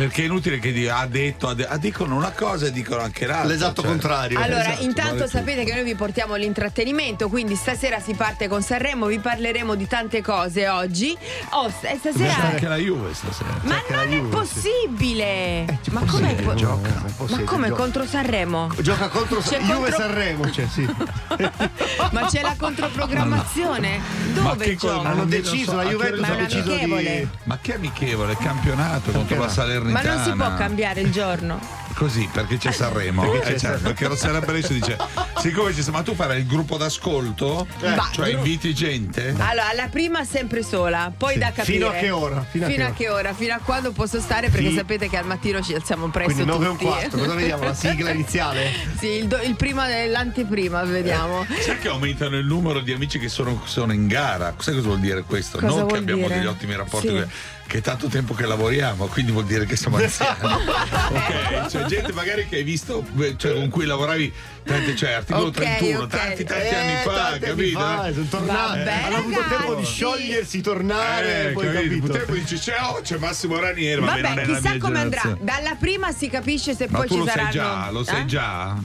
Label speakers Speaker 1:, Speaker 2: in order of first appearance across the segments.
Speaker 1: Perché è inutile che dica ha detto, ha de- ah, dicono una cosa e dicono anche l'altra.
Speaker 2: L'esatto
Speaker 1: cioè.
Speaker 2: contrario.
Speaker 3: Allora,
Speaker 1: Esatto,
Speaker 3: intanto
Speaker 1: vale
Speaker 3: sapete che noi vi portiamo l'intrattenimento, quindi stasera si parte con Sanremo, vi parleremo di tante cose oggi. Oh, s- e
Speaker 1: C'è
Speaker 3: stasera.
Speaker 1: anche la Juve stasera.
Speaker 3: Ma
Speaker 2: la
Speaker 3: non è
Speaker 2: Juve, sì.
Speaker 3: possibile! Ma come po-
Speaker 2: Gioca.
Speaker 3: Ma come contro Sanremo?
Speaker 2: Gioca contro
Speaker 3: C'è
Speaker 2: Juve
Speaker 3: contro-
Speaker 2: Sanremo, cioè sì.
Speaker 3: Ma c'è la controprogrammazione?
Speaker 1: Ma
Speaker 3: Dove
Speaker 1: che cosa?
Speaker 3: gioca?
Speaker 1: Ma
Speaker 2: Hanno deciso,
Speaker 1: so,
Speaker 2: la Juventus ha deciso di
Speaker 3: amichevole.
Speaker 1: Ma che amichevole, campionato contro la
Speaker 3: Ma non si può cambiare il giorno.
Speaker 1: Così, perché c'è Sanremo.
Speaker 2: Perché
Speaker 1: Eh,
Speaker 2: c'è
Speaker 1: certo,
Speaker 2: Sanremo.
Speaker 1: perché Rossella Brescia dice: Siccome ci ma tu farai il gruppo d'ascolto?
Speaker 3: Va,
Speaker 1: Cioè
Speaker 3: gru-
Speaker 1: inviti gente?
Speaker 3: Allora, la prima sempre sola, poi da capire.
Speaker 2: Fino a che ora? Fino
Speaker 3: Fino,
Speaker 2: a
Speaker 3: a
Speaker 2: che
Speaker 3: che ora? Fino a quando posso stare? Perché
Speaker 2: Sì.
Speaker 3: sapete che al mattino ci alziamo presto
Speaker 2: Quindi 9 e un
Speaker 3: tutti.
Speaker 2: quarto, cosa vediamo? La sigla iniziale?
Speaker 3: sì, il, do- il prima dell'anteprima, vediamo.
Speaker 1: Sai che aumentano il numero di amici che sono, sono in gara? Sai cosa vuol dire questo?
Speaker 3: Cosa
Speaker 1: non che abbiamo
Speaker 3: dire?
Speaker 1: degli ottimi rapporti,
Speaker 3: Sì.
Speaker 1: con- che è tanto tempo che lavoriamo, quindi vuol dire che siamo anziani. ok, cioè gente magari che hai visto, cioè con cui lavoravi, tanti, cioè articolo
Speaker 3: Ok,
Speaker 1: 31,
Speaker 3: ok.
Speaker 1: tanti tanti
Speaker 2: Eh,
Speaker 1: anni fa,
Speaker 2: tanti anni
Speaker 1: capito?
Speaker 2: fa, sono tornati.
Speaker 3: Vabbè,
Speaker 2: Hanno avuto tempo di sciogliersi, tornare,
Speaker 1: Eh,
Speaker 2: poi
Speaker 1: capito?
Speaker 2: capito.
Speaker 1: Tempo dici c'è, oh, c'è Massimo Ranieri,
Speaker 3: Vabbè,
Speaker 1: è la
Speaker 3: chissà come andrà. Dalla prima si capisce se
Speaker 1: Ma
Speaker 3: poi ci
Speaker 1: lo
Speaker 3: saranno.
Speaker 1: sai già, lo sai
Speaker 3: Eh?
Speaker 1: già.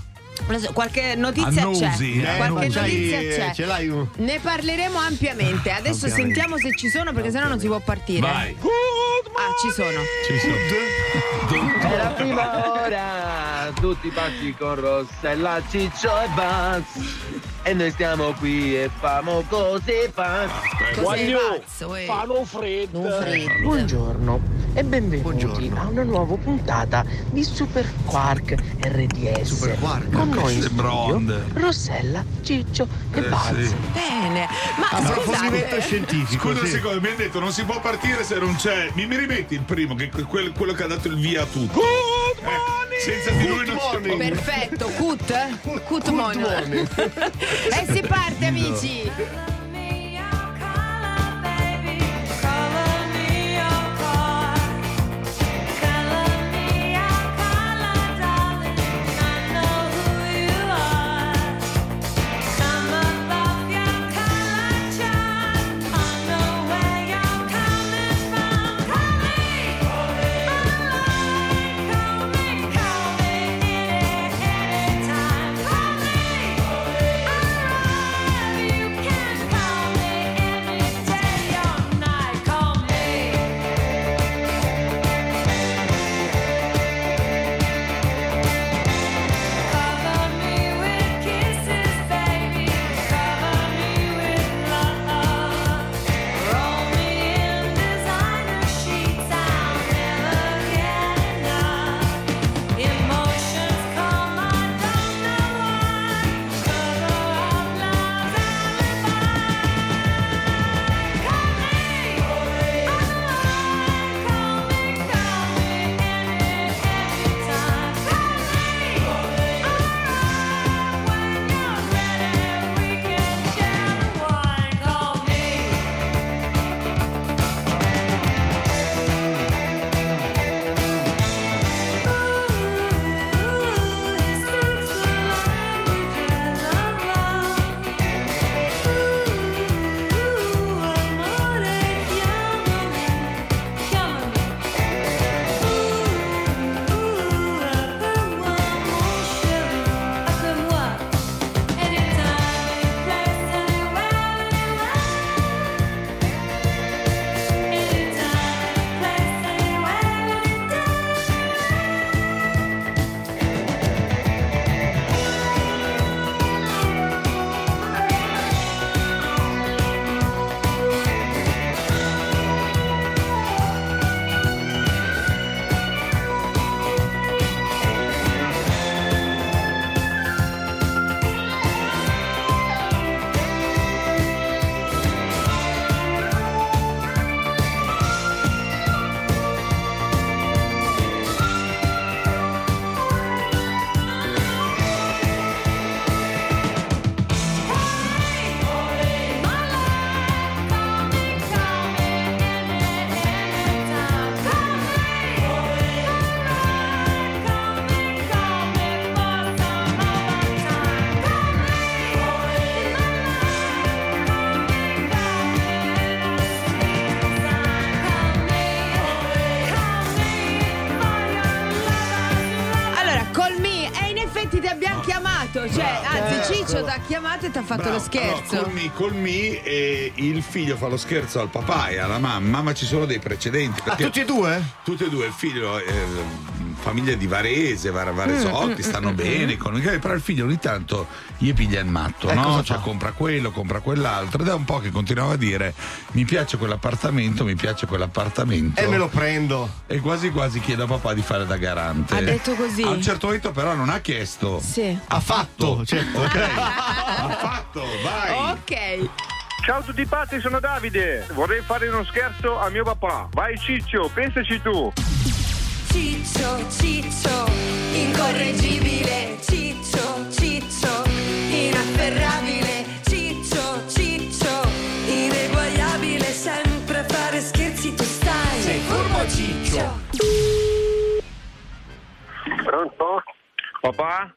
Speaker 3: Qualche notizia
Speaker 1: Annusi,
Speaker 3: c'è.
Speaker 1: eh,
Speaker 3: Qualche notizia c'è.
Speaker 2: ce l'hai un-
Speaker 3: Ne parleremo ampiamente. Adesso
Speaker 2: Ampiamente.
Speaker 3: sentiamo se ci sono, perché sennò non si può partire.
Speaker 1: Vai.
Speaker 3: Ah, ci sono.
Speaker 1: Ci sono.
Speaker 4: È la prima ora, tutti pazzi con Rossella, Ciccio e Buzz. E noi stiamo qui e famo cose pazze.
Speaker 3: Eh?
Speaker 4: Fanno freddo.
Speaker 5: Buongiorno e benvenuti
Speaker 2: Buongiorno.
Speaker 5: a una nuova puntata di Super Quark RDS.
Speaker 2: Super Quark?
Speaker 5: Con noi in studio. Rossella, Ciccio e
Speaker 1: Eh,
Speaker 5: Buzz.
Speaker 1: sì.
Speaker 3: Bene. Ma
Speaker 2: Approfondimento
Speaker 3: scusate.
Speaker 2: scientifico.
Speaker 1: Scusa un
Speaker 2: sì.
Speaker 1: secondo, mi hanno detto non si può partire se non c'è. Mi, mi rimetti il primo, che que- quello, quello che ha dato il via a tutti. Eh, senza di lui non si può.
Speaker 3: Perfetto, cut. Cut mono. E si parte, amici. Ti ha chiamato e ti ha fatto
Speaker 1: Bravo.
Speaker 3: lo scherzo.
Speaker 1: Allora, col mi, col mi eh, il figlio fa lo scherzo al papà e alla mamma, ma ci sono dei precedenti.
Speaker 2: Ah,
Speaker 1: Perché
Speaker 2: tutti e due?
Speaker 1: tutti e due, il figlio, eh, famiglia di Varese, Var- Varesotti, stanno bene, economicamente, però il figlio ogni tanto gli piglia il matto,
Speaker 2: Eh,
Speaker 1: no? Cioè
Speaker 2: fa?
Speaker 1: compra quello, compra quell'altro ed è un po' che continuava a dire mi piace quell'appartamento, mi piace quell'appartamento.
Speaker 2: E me lo prendo.
Speaker 1: E quasi quasi chiede a papà di fare da garante.
Speaker 3: Ha detto così?
Speaker 1: A un certo momento però non ha chiesto.
Speaker 3: Sì.
Speaker 2: Ha fatto, certo.
Speaker 1: Ok, ha fatto, vai.
Speaker 3: Ok.
Speaker 6: Ciao a tutti pazzi, sono Davide. Vorrei fare uno scherzo a mio papà. Vai Ciccio, pensaci tu.
Speaker 7: Ciccio, ciccio, incorreggibile, ciccio, ciccio, inafferrabile, ciccio, ciccio, ineguagliabile, sempre a fare scherzi tu stai. Sei furbo ciccio.
Speaker 6: Pronto? Papà?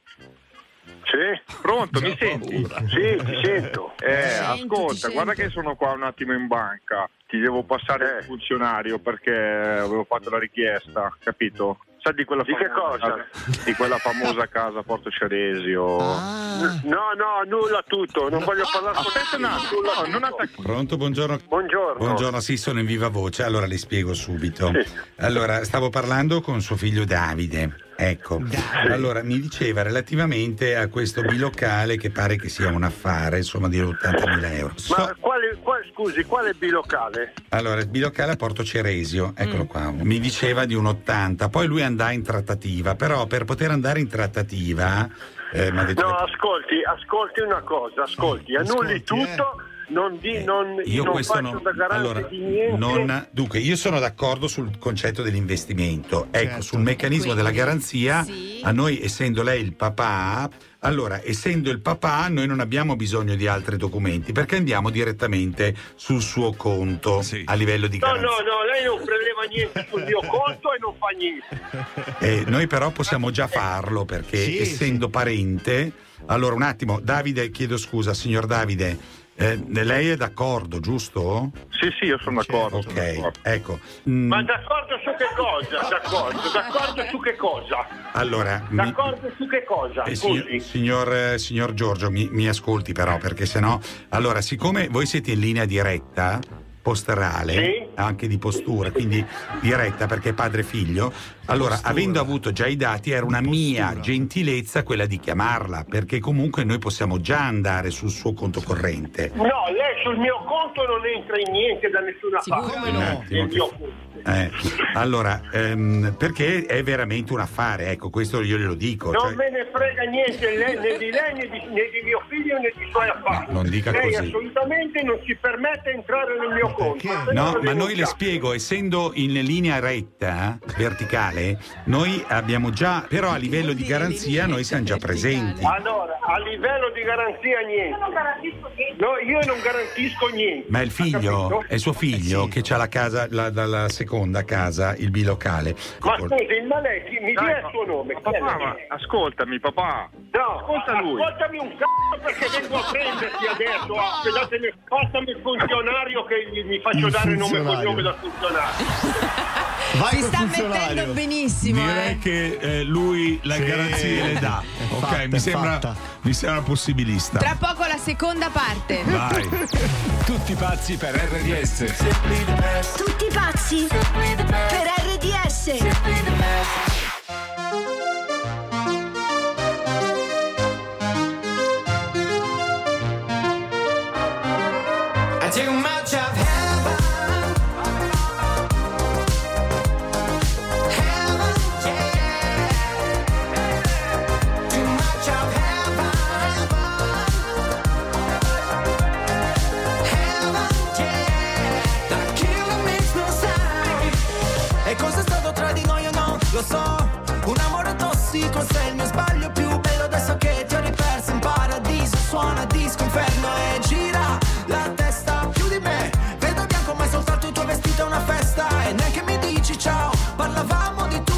Speaker 6: Sì? Pronto, mi senti? Sì, ti sento. Eh,
Speaker 3: sento, ti
Speaker 6: ascolta,
Speaker 3: sento.
Speaker 6: guarda che sono qua un attimo in banca. Ti devo passare il funzionario perché avevo fatto la richiesta, capito? Sai di quella
Speaker 8: Di che
Speaker 6: famosa di quella famosa casa a Porto Ceresio.
Speaker 2: Ah.
Speaker 8: No, no, nulla tutto, non voglio parlare con
Speaker 6: attimo,
Speaker 8: nulla
Speaker 6: non attacchi.
Speaker 1: Pronto, buongiorno.
Speaker 8: Buongiorno.
Speaker 9: Buongiorno, sì, sono in viva voce, allora le spiego subito.
Speaker 8: Sì.
Speaker 9: Allora, stavo parlando con suo figlio Davide. Ecco, allora mi diceva relativamente a questo bilocale che pare che sia un affare, insomma, di 80.000 euro. So-
Speaker 8: Ma quale, qual- scusi, quale bilocale?
Speaker 9: allora, il bilocale a Porto Ceresio, eccolo qua, mi diceva di un 80, poi lui andava in trattativa, però per poter andare in trattativa, eh, detto
Speaker 8: No, ascolti, ascolti una cosa, ascolti, annulli
Speaker 2: Ascolti,
Speaker 8: tutto, non, di,
Speaker 9: Eh,
Speaker 8: non,
Speaker 9: io
Speaker 8: non
Speaker 9: questo
Speaker 8: faccio
Speaker 9: non,
Speaker 8: da garante
Speaker 9: allora,
Speaker 8: di niente.
Speaker 9: non- dunque io sono d'accordo sul concetto dell'investimento ecco
Speaker 2: Certo.
Speaker 9: sul meccanismo
Speaker 3: Quindi,
Speaker 9: della garanzia
Speaker 3: sì.
Speaker 9: a noi essendo lei il papà allora essendo il papà noi non abbiamo bisogno di altri documenti perché andiamo direttamente sul suo conto
Speaker 1: Sì.
Speaker 9: a livello di
Speaker 8: No,
Speaker 9: garanzia
Speaker 8: no, no, lei non preleva niente sul mio conto e non fa niente.
Speaker 9: Eh, noi però possiamo già farlo perché
Speaker 2: Sì,
Speaker 9: essendo parente allora un attimo Davide chiedo scusa signor Davide eh, lei è d'accordo giusto?
Speaker 6: Sì, sì, io sono d'accordo. sono
Speaker 9: ok
Speaker 6: d'accordo.
Speaker 9: ecco Mm,
Speaker 8: Ma d'accordo su che cosa? D'accordo, d'accordo su che cosa?
Speaker 9: allora mi-
Speaker 8: D'accordo su che cosa?
Speaker 9: Eh, signor, signor, eh, signor Giorgio, mi, mi ascolti però, perché sennò. Allora, siccome voi siete in linea diretta, posterale,
Speaker 8: Sì.
Speaker 9: Anche di postura, quindi diretta perché padre e figlio, allora, avendo avuto già i dati, era una mia gentilezza quella di chiamarla, perché comunque noi possiamo già andare sul suo conto corrente.
Speaker 8: No, lei sul mio conto non entra in niente da nessuna
Speaker 3: Sicuro
Speaker 8: parte.
Speaker 3: Come
Speaker 9: no?
Speaker 8: Nel mio conto.
Speaker 9: Eh, allora, ehm, perché è veramente un affare, ecco, questo io glielo dico.
Speaker 8: Non
Speaker 9: cioè-
Speaker 8: me ne frega niente lei, né di lei né di, né di mio figlio né di suoi affari.
Speaker 9: No, non dica
Speaker 8: lei
Speaker 9: così.
Speaker 8: assolutamente non si permette di entrare nel mio conto.
Speaker 9: No, ma noi le
Speaker 8: denuncia.
Speaker 9: spiego, essendo in linea retta, verticale, noi abbiamo già, però a livello di garanzia noi siamo già presenti.
Speaker 8: Allora, a livello di garanzia niente. No, io non garantisco niente.
Speaker 9: Ma è il figlio, è suo figlio che ha la casa, la, dalla seconda casa, il bilocale.
Speaker 8: Ma scusi, ma lei chi- mi
Speaker 6: Dai,
Speaker 8: dia il suo nome.
Speaker 6: ma papà, ma ascoltami, papà.
Speaker 8: No,
Speaker 6: Ascolta lui.
Speaker 8: Ascoltami un c***o perché vengo a prenderti adesso. che datemi- Passami il funzionario che gli- mi faccio
Speaker 2: Il
Speaker 8: dare nome e
Speaker 2: funzionario.
Speaker 8: dal funzionario.
Speaker 2: Vai
Speaker 3: Si sta mettendo benissimo.
Speaker 1: Direi
Speaker 3: eh.
Speaker 1: che eh, lui le
Speaker 2: Sì.
Speaker 1: garanzie le dà. Ok,
Speaker 2: fatta,
Speaker 1: mi sembra, mi sembra possibilista.
Speaker 3: Tra poco la seconda parte.
Speaker 1: Vai.
Speaker 10: Tutti pazzi per RDS.
Speaker 7: Tutti pazzi per RDS.
Speaker 10: I too much
Speaker 11: so, un amore tossico sei il mio sbaglio più bello adesso che ti ho riperso. In paradiso suona disco inferno e gira la testa più di me. Vedo bianco ma è soltanto il tuo vestito è una festa. E neanche mi dici ciao parlavamo di tutto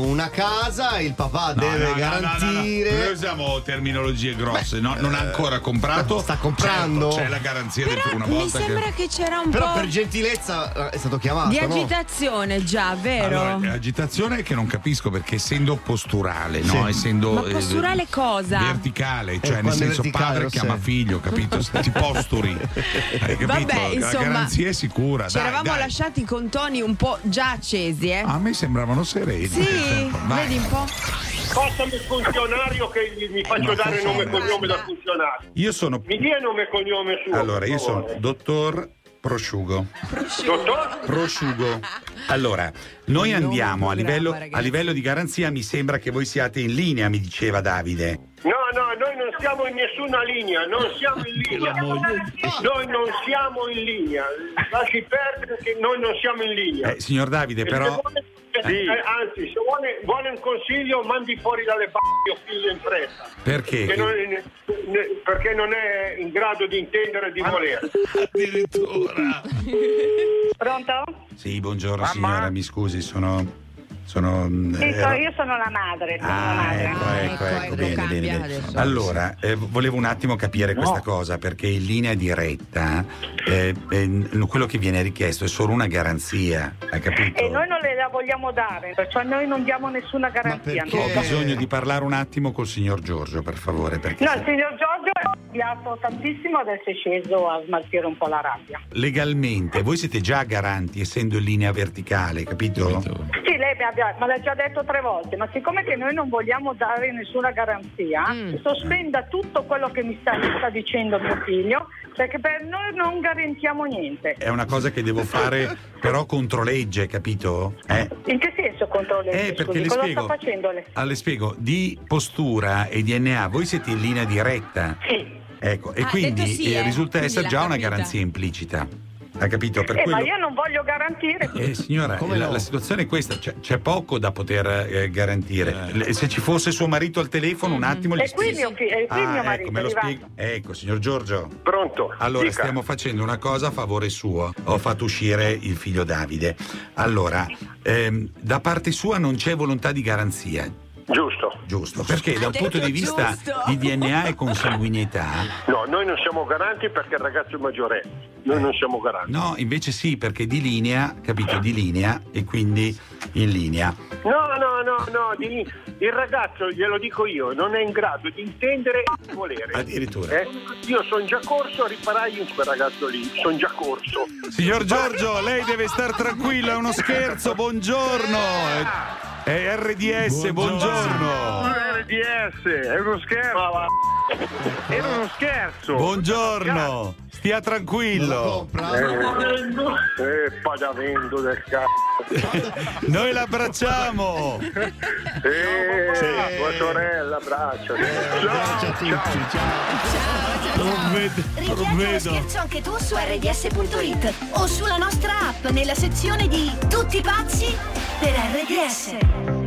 Speaker 11: una
Speaker 2: casa, il papà
Speaker 1: No,
Speaker 2: deve
Speaker 1: no, no, no,
Speaker 2: garantire.
Speaker 1: no, no. Noi usiamo terminologie grosse, no? non ha ancora comprato.
Speaker 2: sta comprando.
Speaker 1: Certo, c'è la garanzia del
Speaker 3: Però
Speaker 1: una
Speaker 3: mi
Speaker 1: volta
Speaker 3: sembra
Speaker 1: che.
Speaker 3: che, c'era un
Speaker 2: Però
Speaker 3: po'
Speaker 2: per gentilezza eh, è stato chiamato.
Speaker 3: di
Speaker 2: no?
Speaker 3: agitazione già, vero?
Speaker 1: Allora, è agitazione che non capisco perché essendo posturale, no? Essendo
Speaker 3: Ma
Speaker 1: eh,
Speaker 3: posturale cosa?
Speaker 1: verticale, cioè nel
Speaker 2: quando è
Speaker 1: senso padre chiama
Speaker 2: sai.
Speaker 1: figlio, capito? Ti posturi. Hai capito?
Speaker 3: Vabbè,
Speaker 1: la
Speaker 3: insomma,
Speaker 1: garanzia è sicura.
Speaker 3: Ci
Speaker 1: dai,
Speaker 3: eravamo
Speaker 1: dai.
Speaker 3: lasciati con toni un po' già accesi, eh?
Speaker 1: A me sembravano sereni.
Speaker 3: sì,
Speaker 1: Vai.
Speaker 3: vedi un po'.
Speaker 8: Passami il funzionario che gli- mi faccio dare nome e cognome dal funzionario.
Speaker 1: Io sono.
Speaker 8: Mi dia nome e cognome suo.
Speaker 1: Allora, io sono dottor Prosciugo.
Speaker 8: Dottor?
Speaker 9: Prosciugo. Allora, noi andiamo a livello, a livello di garanzia, mi sembra che voi siate in linea, mi diceva Davide.
Speaker 8: No, no, noi non siamo in nessuna linea, non siamo in linea. Noi non siamo in linea. Lasci perdere che noi non siamo in linea.
Speaker 9: Eh, signor Davide,
Speaker 8: E vuole- eh, anzi, se vuole, vuole un consiglio, mandi fuori dalle b***e mio figlio in fretta.
Speaker 9: Perché?
Speaker 8: Che non è- ne- perché non è in grado di intendere e di volere.
Speaker 1: Addirittura.
Speaker 12: Pronto?
Speaker 9: Sì, buongiorno signora, mi scusi, sono... sono mm,
Speaker 12: Sì,
Speaker 9: ero-
Speaker 12: io sono la madre, sono la
Speaker 9: Ah,
Speaker 12: madre.
Speaker 9: ecco, ecco, ecco, bene, bene,
Speaker 3: cambia
Speaker 9: bene.
Speaker 3: adesso.
Speaker 9: Allora, eh, volevo un attimo capire questa cosa, perché in linea diretta eh, eh, quello che viene richiesto è solo una garanzia, hai capito?
Speaker 12: E noi non le la vogliamo dare, perciò noi non diamo nessuna garanzia.
Speaker 9: Ho bisogno di parlare un attimo col signor Giorgio, per favore, perché
Speaker 12: No, il signor Giorgio è arrabbiato tantissimo, adesso è sceso a smaltire un po' la rabbia.
Speaker 9: legalmente voi siete già garanti essendo in linea verticale, capito?
Speaker 12: Sì, lei mi abbia- me l'ha già detto tre volte, ma siccome che noi non vogliamo dare nessuna garanzia, sospenda tutto quello che mi sta, mi sta dicendo mio figlio, perché per noi non garantiamo niente.
Speaker 9: È una cosa che devo fare però contro legge, capito? Eh?
Speaker 12: In che senso contro legge?
Speaker 9: Eh, perché
Speaker 12: Scusi,
Speaker 9: le
Speaker 12: cosa
Speaker 9: spiego.
Speaker 12: sta facendo lei?
Speaker 9: Ah, le spiego, di postura e DNA voi siete in linea diretta.
Speaker 12: Sì.
Speaker 9: Ecco, e
Speaker 12: Ah,
Speaker 9: quindi
Speaker 12: sì,
Speaker 9: eh,
Speaker 12: eh,
Speaker 9: risulta
Speaker 12: quindi
Speaker 9: essere già una
Speaker 12: capita.
Speaker 9: garanzia implicita. Ha capito? Per
Speaker 12: Eh,
Speaker 9: quello...
Speaker 12: ma io non voglio garantire.
Speaker 9: Eh, signora,
Speaker 12: Come
Speaker 9: la,
Speaker 12: no?
Speaker 9: la situazione è questa, c'è, c'è poco da poter eh, garantire. Le- Se ci fosse suo marito al telefono, un attimo gli
Speaker 12: qui mio, fi- e qui
Speaker 9: Ah,
Speaker 12: mio
Speaker 9: ecco,
Speaker 12: marito
Speaker 9: me lo
Speaker 12: è
Speaker 9: spiego. Ecco, signor Giorgio.
Speaker 8: Pronto?
Speaker 9: Allora,
Speaker 8: Dica.
Speaker 9: stiamo facendo una cosa a favore suo. Ho fatto uscire il figlio Davide. Allora, ehm, da parte sua non c'è volontà di garanzia.
Speaker 8: Giusto.
Speaker 9: Giusto, perché dal punto di vista
Speaker 8: giusto.
Speaker 9: di DNA e consanguinità,
Speaker 8: No, noi non siamo garanti perché il ragazzo è maggiorenne. Noi non siamo garanti.
Speaker 9: no, invece sì, perché di linea, capito, di linea e quindi in linea.
Speaker 8: No, no, no, no, di- il ragazzo, glielo dico io, non è in grado di intendere e di volere.
Speaker 9: Addirittura.
Speaker 8: Eh? Io sono già corso a riparare in quel ragazzo lì, sono già corso.
Speaker 9: Signor Giorgio, lei deve star tranquillo, è uno scherzo, buongiorno. È RDS, buongiorno.
Speaker 8: RDS, è uno scherzo.
Speaker 6: Era uno scherzo.
Speaker 9: Buongiorno, stia tranquillo.
Speaker 6: Eh, eh, pagamento del cazzo.
Speaker 9: Noi l'abbracciamo.
Speaker 6: Eh, tua sorella, abbraccio.
Speaker 9: Non vedo, non
Speaker 13: Richiedi uno
Speaker 9: vedo.
Speaker 13: scherzo anche tu su rds.it o sulla nostra app nella sezione di Tutti pazzi per RDS.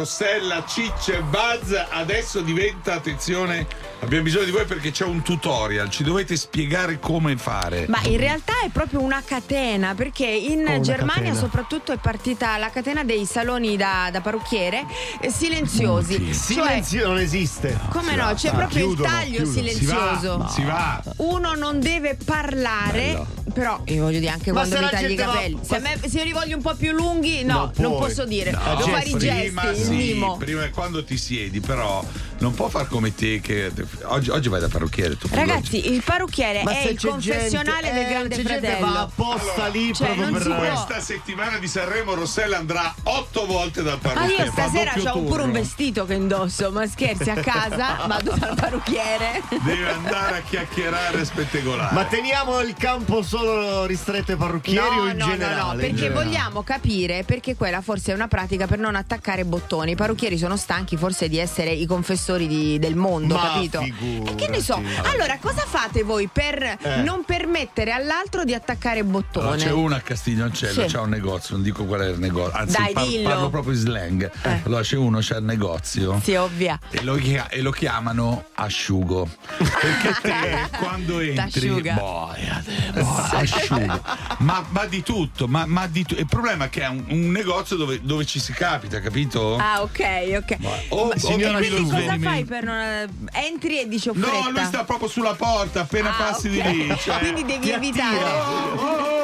Speaker 1: Rossella, Cicce e Buzz. Adesso diventa, attenzione, abbiamo bisogno di voi perché c'è un tutorial. Ci dovete spiegare come fare.
Speaker 3: Ma in realtà è proprio una catena, perché in
Speaker 1: una
Speaker 3: Germania
Speaker 1: catena?
Speaker 3: soprattutto è partita la catena dei saloni da, da parrucchiere eh, silenziosi. Cioè,
Speaker 2: Silenzio non esiste.
Speaker 3: come
Speaker 2: Si
Speaker 3: no?
Speaker 2: va.
Speaker 3: C'è
Speaker 2: Ah,
Speaker 3: proprio
Speaker 2: chiudono,
Speaker 3: il taglio
Speaker 2: chiudono.
Speaker 3: silenzioso.
Speaker 1: Si va.
Speaker 3: Uno non deve parlare, però io voglio dire anche
Speaker 2: Ma
Speaker 3: quando mi tagli i
Speaker 2: gente va-
Speaker 3: capelli. Se, me- se io li voglio un po' più lunghi, no, non,
Speaker 1: puoi.
Speaker 3: posso dire.
Speaker 1: No,
Speaker 3: Devo fare i gesti,
Speaker 1: sì, prima quando ti siedi, però non può far come te che oggi, oggi vai da parrucchiere tu.
Speaker 3: Ragazzi, il parrucchiere
Speaker 2: Ma
Speaker 3: è il confessionale
Speaker 2: gente-
Speaker 3: del
Speaker 2: eh,
Speaker 3: grande
Speaker 2: c'è gente
Speaker 3: fratello.
Speaker 2: va apposta lì
Speaker 3: Cioè,
Speaker 2: proprio
Speaker 3: non
Speaker 2: per
Speaker 3: si può.
Speaker 1: Questa settimana di Sanremo Rossella andrà otto volte dal
Speaker 3: Ah,
Speaker 1: parrucchiere.
Speaker 3: io
Speaker 1: fa
Speaker 3: stasera ho pure un
Speaker 1: turno.
Speaker 3: vestito che indosso, ma scherzi a casa, vado dal parrucchiere.
Speaker 1: Deve andare a chiacchierare e spettegolare.
Speaker 2: Ma teniamo il campo solo ristretto ai parrucchieri o in
Speaker 3: no,
Speaker 2: generale?
Speaker 3: no, no, perché
Speaker 2: generale.
Speaker 3: vogliamo capire perché quella forse è una pratica per non attaccare bottoni. I parrucchieri sono stanchi forse di essere i confessori difensori di- del mondo,
Speaker 2: Ma
Speaker 3: capito? E che ne so. Allora, cosa fate voi per non permettere all'altro di attaccare bottone?
Speaker 1: Allora, c'è uno a Castiglioncello,
Speaker 3: Sì.
Speaker 1: c'ha un negozio, non dico qual è il negozio, anzi
Speaker 3: Dai,
Speaker 1: par-
Speaker 3: dillo.
Speaker 1: parlo proprio in slang. Allora c'è uno, c'ha il negozio.
Speaker 3: Sì, ovvia.
Speaker 1: E lo, e lo chiamano asciugo. Perché te quando entri.
Speaker 3: T'asciuga.
Speaker 1: boia, boia, asciugo. Ma, ma di tutto, ma, ma di tutto. Il problema è che è un, un negozio dove, dove ci si capita, capito?
Speaker 3: Ah, ok, ok.
Speaker 1: oh,
Speaker 3: Ma-
Speaker 1: signora
Speaker 3: quindi cosa. Fai per non. Entri e dici
Speaker 1: No,
Speaker 3: offretta?
Speaker 1: lui sta proprio sulla porta, appena
Speaker 3: Ah,
Speaker 1: passi
Speaker 3: ok.
Speaker 1: di lì. Cioè,
Speaker 3: Quindi devi
Speaker 1: ti
Speaker 3: evitare.
Speaker 1: attira.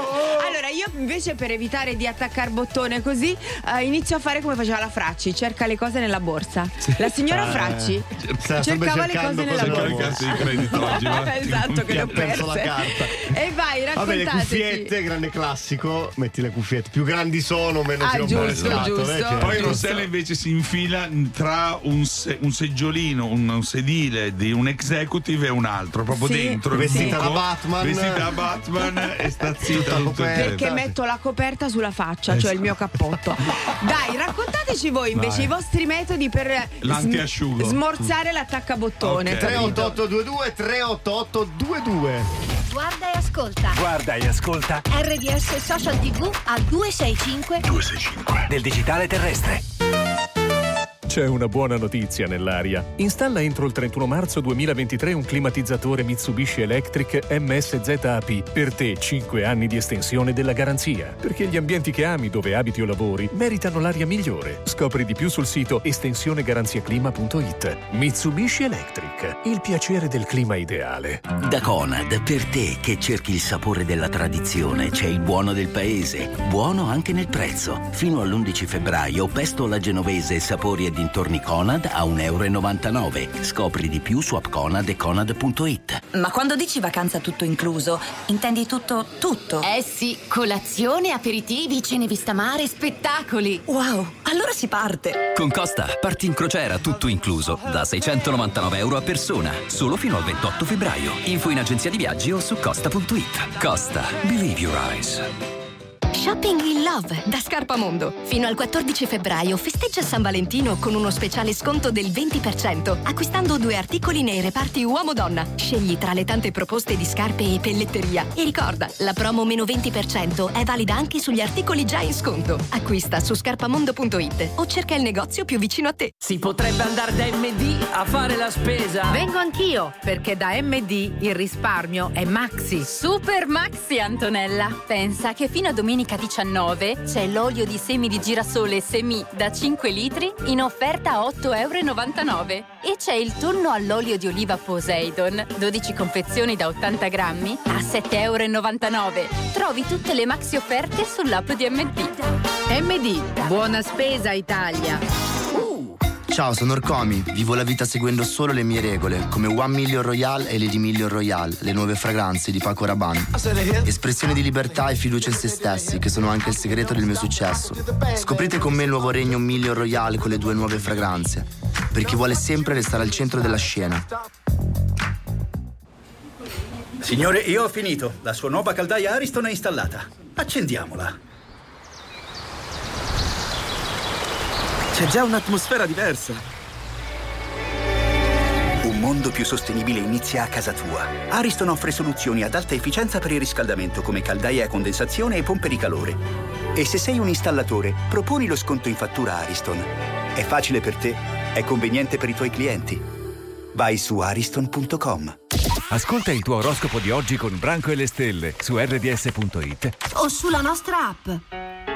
Speaker 3: Allora, io invece per evitare di attaccare bottone così, eh, inizio a fare come faceva la Fracci, cerca le cose nella borsa. La signora
Speaker 2: Eh,
Speaker 3: Fracci
Speaker 2: sempre
Speaker 3: cercava le cose nella borsa.
Speaker 1: le carte di credito oggi,
Speaker 3: esatto, che ho
Speaker 2: perso la carta.
Speaker 3: E vai,
Speaker 2: Vabbè, le
Speaker 3: raccontateci.
Speaker 2: cuffiette, grande classico, metti le cuffiette. Più grandi sono, meno
Speaker 3: Ah,
Speaker 2: ti
Speaker 3: giusto, giusto.
Speaker 2: che-
Speaker 1: Poi
Speaker 3: Giusto.
Speaker 1: Rossella invece si infila tra un, se- un seggiolino, un, un sedile di un executive e un altro, proprio
Speaker 3: Sì,
Speaker 1: dentro.
Speaker 2: Vestita da Batman.
Speaker 1: Vestita da Batman e sta zitta.
Speaker 3: Perché metto la coperta sulla faccia, cioè il mio cappotto. Dai, raccontateci voi invece
Speaker 1: Vai.
Speaker 3: i vostri metodi per sm- smorzare l'attaccabottone.
Speaker 1: Ok.
Speaker 3: capito?
Speaker 2: 38822 38822
Speaker 14: Guarda e ascolta.
Speaker 15: Guarda e ascolta
Speaker 14: RDS Social TV al 265
Speaker 15: del digitale terrestre.
Speaker 16: C'è una buona notizia nell'aria. Installa entro il 31 marzo 2023 un climatizzatore Mitsubishi Electric MSZAP. Per te 5 anni di estensione della garanzia. Perché gli ambienti che ami dove abiti o lavori meritano l'aria migliore. Scopri di più sul sito estensionegaranziaclima.it. Mitsubishi Electric. Il piacere del clima ideale.
Speaker 17: Da Conad, per te che cerchi il sapore della tradizione, c'è il buono del paese. Buono anche nel prezzo. Fino all'11 febbraio, pesto alla genovese, sapori e dintorni Conad a 1,99 euro. Scopri di più su appconad e conad.it.
Speaker 18: Ma quando dici vacanza tutto incluso, intendi tutto, tutto?
Speaker 19: Eh sì, colazione, aperitivi, cene vista mare, spettacoli.
Speaker 18: Wow, allora si parte!
Speaker 20: Con Costa parti in crociera tutto incluso da 699 euro a persona, solo fino al 28 febbraio. Info in agenzia di viaggi o su costa.it. Costa, believe your eyes.
Speaker 21: Shopping in Love da Scarpamondo. Fino al 14 febbraio festeggia San Valentino con uno speciale sconto del 20% acquistando due articoli nei reparti uomo-donna. Scegli tra le tante proposte di scarpe e pelletteria. E ricorda, la promo meno 20% è valida anche sugli articoli già in sconto. Acquista su scarpamondo.it o cerca il negozio più vicino a te.
Speaker 11: Si potrebbe andare da MD a fare la spesa.
Speaker 22: Vengo anch'io, perché da MD il risparmio è maxi.
Speaker 23: Super Maxi Antonella. Pensa che fino a domenica 19 c'è l'olio di semi di girasole semi da 5 litri in offerta a 8,99 euro. E c'è il tonno all'olio di oliva Poseidon, 12 confezioni da 80 grammi a 7,99 euro. Trovi tutte le maxi offerte sull'app di MD.
Speaker 22: MD, buona spesa Italia.
Speaker 24: Ciao, sono Orcomi. Vivo la vita seguendo solo le mie regole, come One Million Royale e Lady Million Royale, le nuove fragranze di Paco Rabanne. Espressione di libertà e fiducia in se stessi, che sono anche il segreto del mio successo. Scoprite con me il nuovo regno Million Royale con le due nuove fragranze, per chi vuole sempre restare al centro della scena.
Speaker 25: Signore, io ho finito. La sua nuova caldaia Ariston è installata. Accendiamola.
Speaker 26: C'è già un'atmosfera diversa.
Speaker 25: Un mondo più sostenibile inizia a casa tua. Ariston offre soluzioni ad alta efficienza per il riscaldamento come caldaie a condensazione e pompe di calore. E se sei un installatore, proponi lo sconto in fattura Ariston. È facile per te, è conveniente per i tuoi clienti. Vai su ariston.com.
Speaker 15: Ascolta il tuo oroscopo di oggi con Branco e le stelle su rds.it
Speaker 14: o sulla nostra app.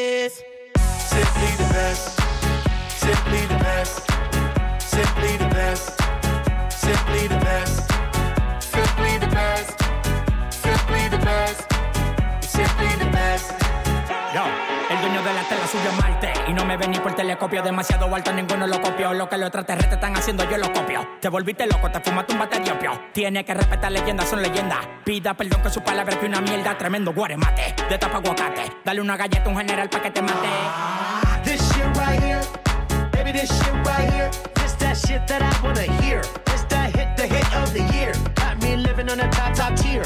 Speaker 27: Simply the best. Simply the best. Simply the best. Simply the best. Simply the best. Simply the best. Simply the best.
Speaker 28: El dueño de la tela subió mal me ven ni por telescopio. Demasiado alto, ninguno lo copió. Lo que los extraterrestres están haciendo, yo lo copio. Te volviste loco, te fumaste un bate de opio. Tiene que respetar leyendas, son leyendas. Pida perdón que su palabra que una mierda. Tremendo guaremate, de tapa aguacate. Dale una galleta a un general pa' que te mate.
Speaker 10: This shit right here, baby, this shit right here. This that shit that I wanna hear. This that hit, the hit of the year. Got me living on a top, top tier.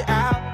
Speaker 10: out,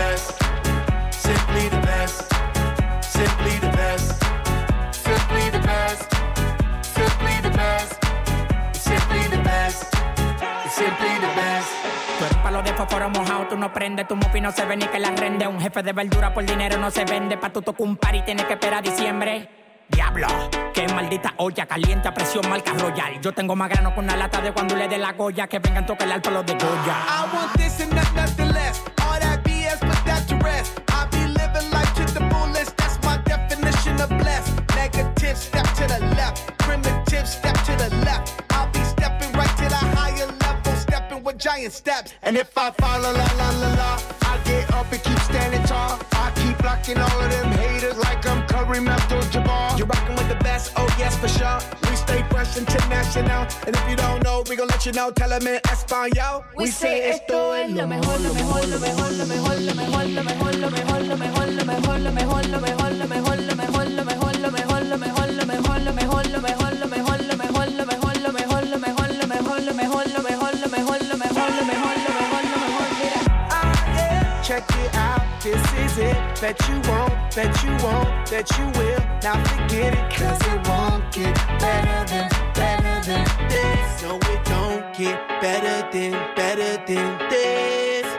Speaker 10: Simply the best. Simply the best. Simply the best. Simply the best. Simply the best. Simply the best. Simply the best.
Speaker 28: Tú eres palo de fósforo mojado, tú no prendes, tu mufi no se ve ni que la rende. Un jefe de verdura por dinero no se vende. Pa' tu tocar un par y tienes que esperar diciembre. Diablo, qué maldita olla caliente a presión marca royal. Yo tengo más grano con una lata de cuando le dé la goya. Que vengan toque el alto los de Goya.
Speaker 10: I want this and not nothing Primitive, step to the left. I'll be stepping right to the higher level, stepping with giant steps. And if I fall, la la la la la, I get up and keep standing tall. I keep blocking all of them haters like I'm Kareem Abdul-Jabbar. You're rocking with the best, oh yes for sure. We stay fresh international, and if you don't know, we gon' let you know. Tell them in Espanol. We say esto es lo mejor, lo mejor, lo mejor, lo mejor, lo mejor, lo mejor, lo mejor, lo mejor, lo mejor, lo mejor, lo mejor, lo mejor, lo mejor, lo mejor, lo mejor, lo mejor, lo mejor, lo mejor, that you won't, that you won't, that you will. Now forget it, cause it won't get better than, better than this. No, it don't get better than, better than this.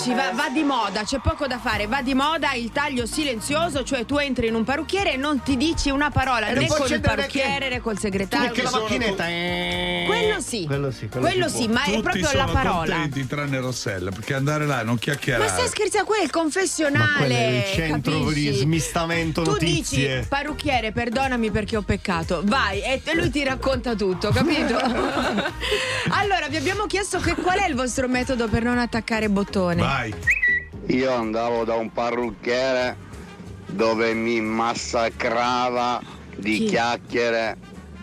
Speaker 3: Amici, va, va di moda, c'è poco da fare, va di moda il taglio silenzioso, cioè tu entri in un parrucchiere e non ti dici una parola
Speaker 2: E
Speaker 3: né
Speaker 2: puoi
Speaker 3: con il
Speaker 2: accendere
Speaker 3: parrucchiere né col segretario.
Speaker 2: Perché la macchinetta è...
Speaker 3: Quello sì.
Speaker 2: Quello sì, quello,
Speaker 3: Quello sì, ma è
Speaker 1: Tutti
Speaker 3: proprio
Speaker 1: sono
Speaker 3: la parola.
Speaker 1: contenti tranne Rossella perché andare là non
Speaker 3: Ma
Speaker 1: chiacchierare.
Speaker 3: stai scherzando? Quello è il confessionale.
Speaker 2: Ma è il centro
Speaker 3: capisci?
Speaker 2: di smistamento
Speaker 3: tu
Speaker 2: notizie.
Speaker 3: dici, parrucchiere, perdonami perché ho peccato. Vai, e lui ti racconta tutto, capito? allora, vi abbiamo chiesto che qual è il vostro metodo per non attaccare bottone.
Speaker 1: Vai.
Speaker 29: Io andavo da un parrucchiere dove mi massacrava di
Speaker 3: Chi?
Speaker 29: chiacchiere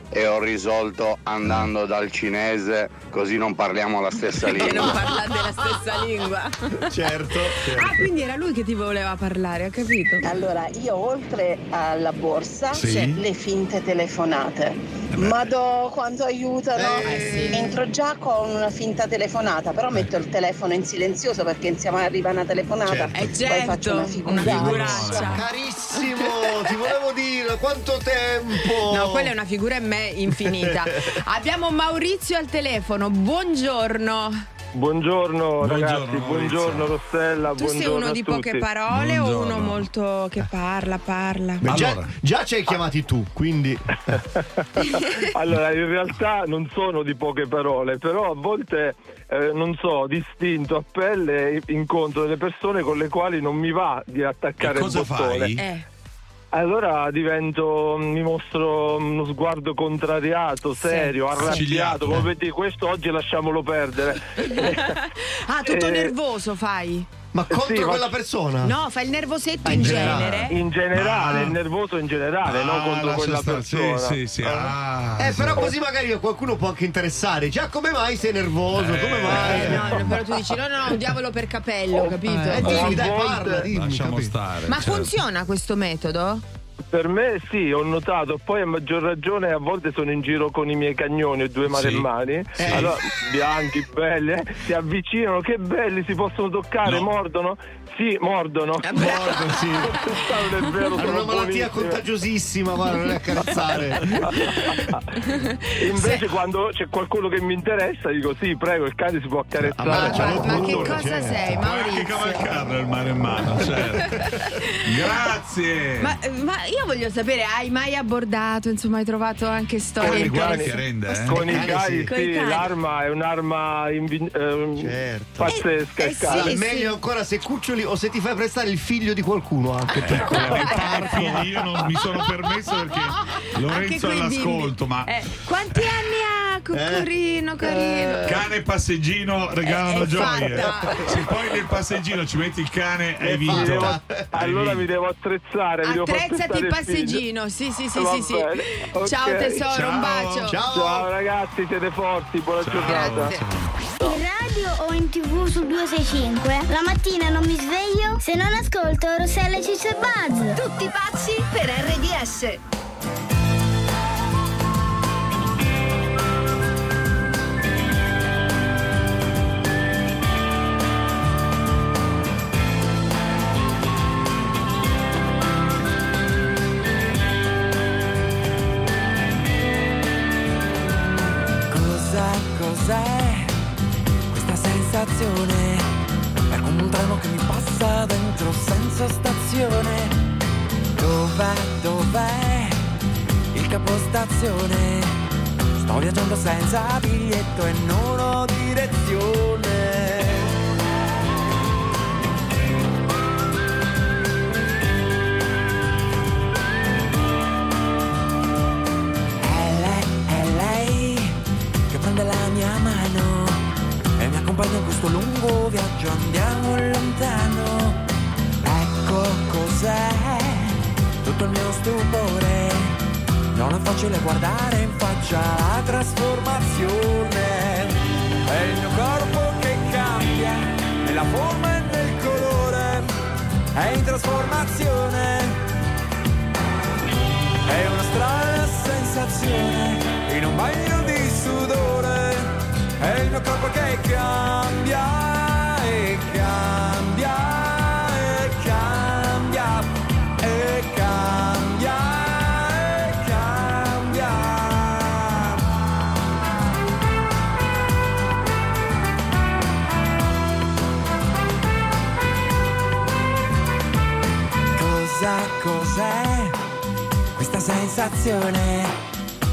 Speaker 29: e ho risolto andando dal cinese così non parliamo la stessa
Speaker 3: Perché non
Speaker 29: lingua.
Speaker 3: parlate la stessa lingua.
Speaker 2: Certo.
Speaker 3: Ah, quindi era lui che ti voleva parlare, ho capito.
Speaker 30: Allora, io oltre alla borsa,
Speaker 3: Sì.
Speaker 30: le finte telefonate. Madò quanto aiutano!
Speaker 3: Eh,
Speaker 30: Entro già con una finta telefonata, però metto il telefono in silenzioso perché insieme arriva una telefonata.
Speaker 2: Certo.
Speaker 30: Poi
Speaker 3: Eh, certo,
Speaker 30: faccio una
Speaker 3: una
Speaker 30: figuraccia.
Speaker 3: figuraccia.
Speaker 2: Carissimo, ti volevo dire quanto tempo.
Speaker 3: No, quella è una figura in me infinita. Abbiamo Maurizio al telefono, buongiorno.
Speaker 27: Buongiorno, ragazzi,
Speaker 1: Maurizio.
Speaker 27: buongiorno Rossella,
Speaker 3: Tu sei
Speaker 27: buongiorno
Speaker 3: uno
Speaker 27: a
Speaker 3: di poche parole o uno
Speaker 1: Buongiorno.
Speaker 3: molto che parla, parla?
Speaker 2: Beh, già,
Speaker 1: Allora.
Speaker 2: già ci hai chiamati tu, quindi
Speaker 27: Allora, in realtà non sono di poche parole, però a volte, eh, non so, distinto a pelle incontro delle persone con le quali non mi va di attaccare il bottone.
Speaker 1: fai?
Speaker 3: Eh.
Speaker 27: Allora divento, mi mostro uno sguardo contrariato, serio, arrabbiato,
Speaker 1: Accigliato.
Speaker 27: come vedi, questo oggi lasciamolo perdere.
Speaker 3: Ah, tutto
Speaker 27: Eh,
Speaker 3: nervoso fai?
Speaker 2: Ma contro
Speaker 27: Sì, ma-
Speaker 2: quella persona?
Speaker 3: No, fa il nervosetto
Speaker 2: Ah,
Speaker 3: in
Speaker 2: in
Speaker 3: genere.
Speaker 27: In generale,
Speaker 1: Ah.
Speaker 27: il nervoso in generale,
Speaker 1: Ah,
Speaker 27: non contro quella
Speaker 1: sì,
Speaker 27: persona.
Speaker 1: sì, sì, ah,
Speaker 2: Eh,
Speaker 1: sì.
Speaker 2: però così magari a qualcuno può anche interessare. Già, come mai sei nervoso? Come mai?
Speaker 3: Eh, no, no, però tu dici no, no, no, un diavolo per capello, capito?
Speaker 2: Eh, dimmi, dai, parla, dimmi.
Speaker 1: Lasciamo
Speaker 2: capi-
Speaker 1: stare.
Speaker 3: Ma
Speaker 1: certo.
Speaker 3: funziona questo metodo?
Speaker 27: Per me sì, ho notato, poi a maggior ragione a volte sono in giro con i miei cagnoni e due maremmani,
Speaker 1: Sì.
Speaker 27: allora bianchi, belli, eh, si avvicinano, che belli, si possono toccare,
Speaker 1: No.
Speaker 27: mordono? Sì, mordono.
Speaker 2: Mordo, sì.
Speaker 27: Non è vero,
Speaker 2: Hanno
Speaker 27: sono
Speaker 2: una malattia
Speaker 27: buonissime.
Speaker 2: contagiosissima, guarda, non è accarezzare.
Speaker 27: Invece quando c'è qualcuno che mi interessa dico sì, prego, il cane si può accarezzare.
Speaker 2: Ah,
Speaker 3: Ma,
Speaker 2: c'ha
Speaker 3: ma- ma che
Speaker 2: pure,
Speaker 3: cosa
Speaker 2: certo.
Speaker 3: sei,
Speaker 1: Puoi anche
Speaker 3: Maurizio?
Speaker 1: cavalcarlo il mare in mano, certo. Grazie.
Speaker 3: Ma, ma io voglio sapere, hai mai abbordato, insomma, hai trovato anche
Speaker 1: Cani,
Speaker 3: storie interessanti?
Speaker 1: che rende, eh.
Speaker 27: Con i
Speaker 2: cani,
Speaker 27: cani,
Speaker 2: sì.
Speaker 27: Sì,
Speaker 3: cani.
Speaker 27: l'arma è un'arma invin- ehm,
Speaker 2: Certo.
Speaker 27: pazzesca.
Speaker 3: Eh, eh, sì.
Speaker 2: Meglio ancora se cuccioli o se ti fai prestare il figlio di qualcuno anche piccolo.
Speaker 1: Eh, io non mi sono permesso perché Lorenzo
Speaker 3: quei
Speaker 1: all'ascolto, ma
Speaker 3: Eh, quanti anni ha, Coccorino, carino?
Speaker 1: cane e passeggino regalano
Speaker 3: Eh,
Speaker 1: gioie.
Speaker 3: fatta.
Speaker 1: Se poi nel passeggino ci metti il cane, hai
Speaker 2: È
Speaker 1: vinto.
Speaker 27: devo- allora mi devo attrezzare.
Speaker 3: Attrezzati il passeggino, sì, sì, sì, sì, sì.
Speaker 27: bene, ok.
Speaker 3: Ciao tesoro,
Speaker 1: Ciao.
Speaker 3: un bacio.
Speaker 2: Ciao.
Speaker 27: Ciao ragazzi, siete forti, buona giornata.
Speaker 3: Grazie.
Speaker 31: In radio o in tv su 265 La mattina non mi sveglio se non ascolto Rossella Ciccio e Buzz
Speaker 13: Tutti pazzi per RDS.
Speaker 10: Senza biglietto e non ho direzione. È lei, è lei che prende la mia mano e mi accompagna in questo lungo viaggio, andiamo lontano. Ecco cos'è tutto il mio stupore. Non è facile guardare in faccia la trasformazione. È il mio corpo che cambia nella forma e nel colore. È in trasformazione. È una strana sensazione in un bagno di sudore. È il mio corpo che cambia sensazione?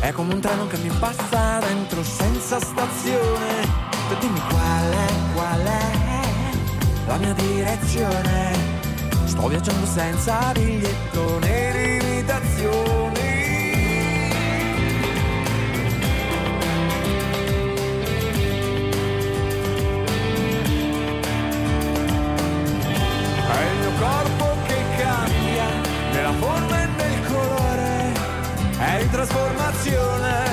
Speaker 10: È come un treno che mi passa dentro senza stazione. Tu dimmi qual è, qual è la mia direzione. Sto viaggiando senza biglietto né limitazioni. Trasformazione,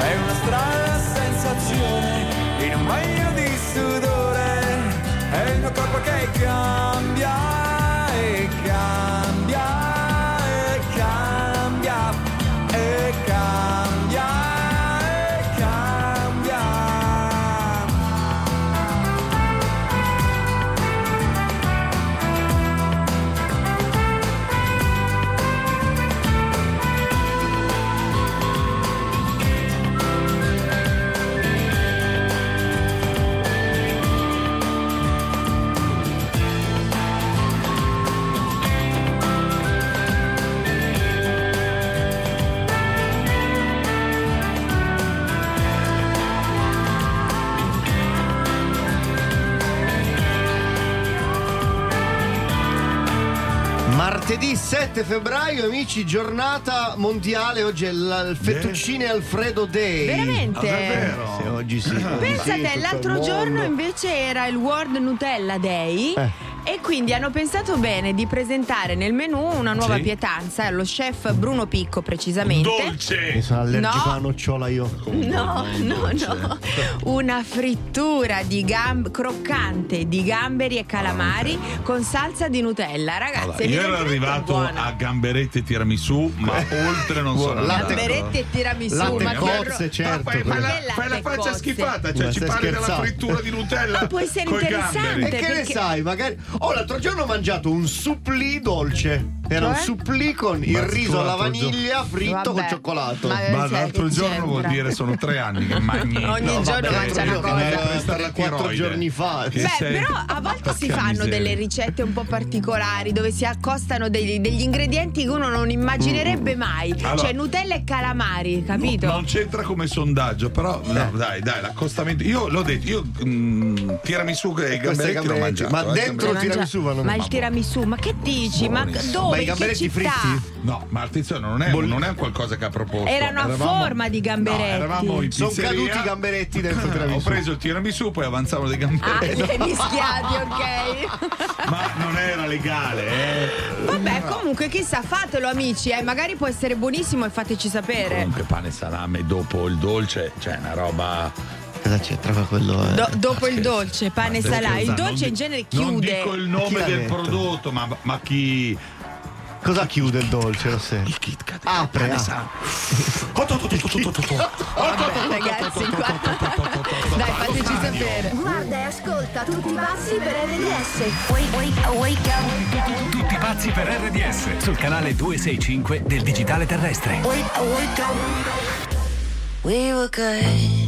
Speaker 10: è una strana sensazione in un bagno di sudore, è il mio corpo che cambia e
Speaker 2: 7 febbraio, amici, giornata mondiale. Oggi è il fettuccine Alfredo Day.
Speaker 3: Veramente? Ah, davvero?
Speaker 2: Sì, oggi sì. oggi
Speaker 3: Pensa
Speaker 2: sì,
Speaker 3: l'altro giorno invece era il World Nutella Day.
Speaker 2: Eh.
Speaker 3: E quindi hanno pensato bene di presentare nel menù una nuova
Speaker 2: Sì.
Speaker 3: pietanza, lo chef Bruno Picco precisamente.
Speaker 2: Mi sono allergico
Speaker 3: No.
Speaker 2: alla nocciola io.
Speaker 3: No, no, no. Una frittura di gam- croccante di gamberi e calamari con salsa di Nutella. Ragazzi,
Speaker 1: Allora, io ero arrivato
Speaker 3: buona.
Speaker 1: a gamberette e tiramisù, ma oltre non sono andato.
Speaker 3: Gamberetti e tiramisù,
Speaker 2: Latte
Speaker 3: ma che
Speaker 2: cozze,
Speaker 3: ro-
Speaker 2: certo,
Speaker 1: Ma fai, fai la, fai la faccia
Speaker 3: cozze?
Speaker 1: schifata, cioè
Speaker 2: Ma
Speaker 1: ci parli della
Speaker 2: scherzando?
Speaker 1: frittura di Nutella.
Speaker 3: Ma può essere interessante,
Speaker 1: gamberi.
Speaker 2: E che ne
Speaker 3: perché-
Speaker 2: sai? Magari. Oh, l'altro giorno ho mangiato un supplì dolce. Era un
Speaker 3: Cioè?
Speaker 2: supplì con il
Speaker 1: Ma
Speaker 2: riso alla vaniglia fritto
Speaker 3: Vabbè.
Speaker 2: con cioccolato.
Speaker 3: Ma-
Speaker 1: Ma
Speaker 3: Cioè,
Speaker 1: l'altro
Speaker 3: che
Speaker 1: giorno
Speaker 3: c'entra?
Speaker 1: vuol dire sono tre anni che mangi.
Speaker 3: Ogni
Speaker 1: No,
Speaker 3: giorno mangia una
Speaker 1: che
Speaker 3: cosa.
Speaker 2: Eh, tre, quattro giorni fa.
Speaker 1: Che
Speaker 3: Beh,
Speaker 1: sei-
Speaker 3: però a volte si fanno
Speaker 1: miseria.
Speaker 3: delle ricette un po' particolari dove si accostano degli, degli ingredienti che uno non immaginerebbe mai.
Speaker 1: Allora-
Speaker 3: cioè Nutella e calamari, capito?
Speaker 1: Non c'entra come sondaggio, però
Speaker 2: Eh.
Speaker 1: no, dai, dai, l'accostamento. Io l'ho detto, io mh, tiramisù e
Speaker 2: Queste
Speaker 1: gamberetti l'ho mangiato.
Speaker 2: ma
Speaker 1: eh,
Speaker 2: dentro
Speaker 1: gamberetti.
Speaker 2: Tiramisù vanno
Speaker 3: Ma il tiramisù, ma che dici? Ma dove?
Speaker 2: Ma i
Speaker 3: In che
Speaker 2: gamberetti
Speaker 3: città?
Speaker 2: fritti?
Speaker 1: No, ma attenzione, non è, non è un qualcosa che ha proposto.
Speaker 3: Erano a
Speaker 1: Eravamo-
Speaker 3: forma di gamberetti.
Speaker 1: No, eravamo in
Speaker 2: Sono caduti i gamberetti dentro il
Speaker 1: Ho
Speaker 2: tiramisù.
Speaker 1: preso il tiramisù, poi avanzavano dei
Speaker 3: Ah,
Speaker 1: gamberetti.
Speaker 3: li hai mischiati, ok.
Speaker 1: Ma non era legale, eh.
Speaker 3: Vabbè, comunque chissà, fatelo amici, eh. magari può essere buonissimo e fateci sapere.
Speaker 1: Comunque pane e salame dopo il dolce, cioè una roba.
Speaker 2: Cosa c'entra con quello? eh?
Speaker 3: Do- dopo il dolce, pane e salame. Il dolce
Speaker 1: non
Speaker 3: in genere
Speaker 1: Non
Speaker 3: chiude.
Speaker 1: dico il nome del
Speaker 2: detto?
Speaker 1: prodotto, ma, ma chi.
Speaker 2: Cosa chiude il dolce? Lo sai?
Speaker 1: Il Kit Kat.
Speaker 2: Apre. Ah.
Speaker 3: Vabbè, ragazzi, qua- dai, fateci sapere.
Speaker 13: Guarda e ascolta tutti i passi per RDS.
Speaker 32: Tutti pazzi per RDS sul canale 265 del digitale terrestre.
Speaker 33: We were good,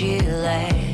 Speaker 33: you
Speaker 34: lay.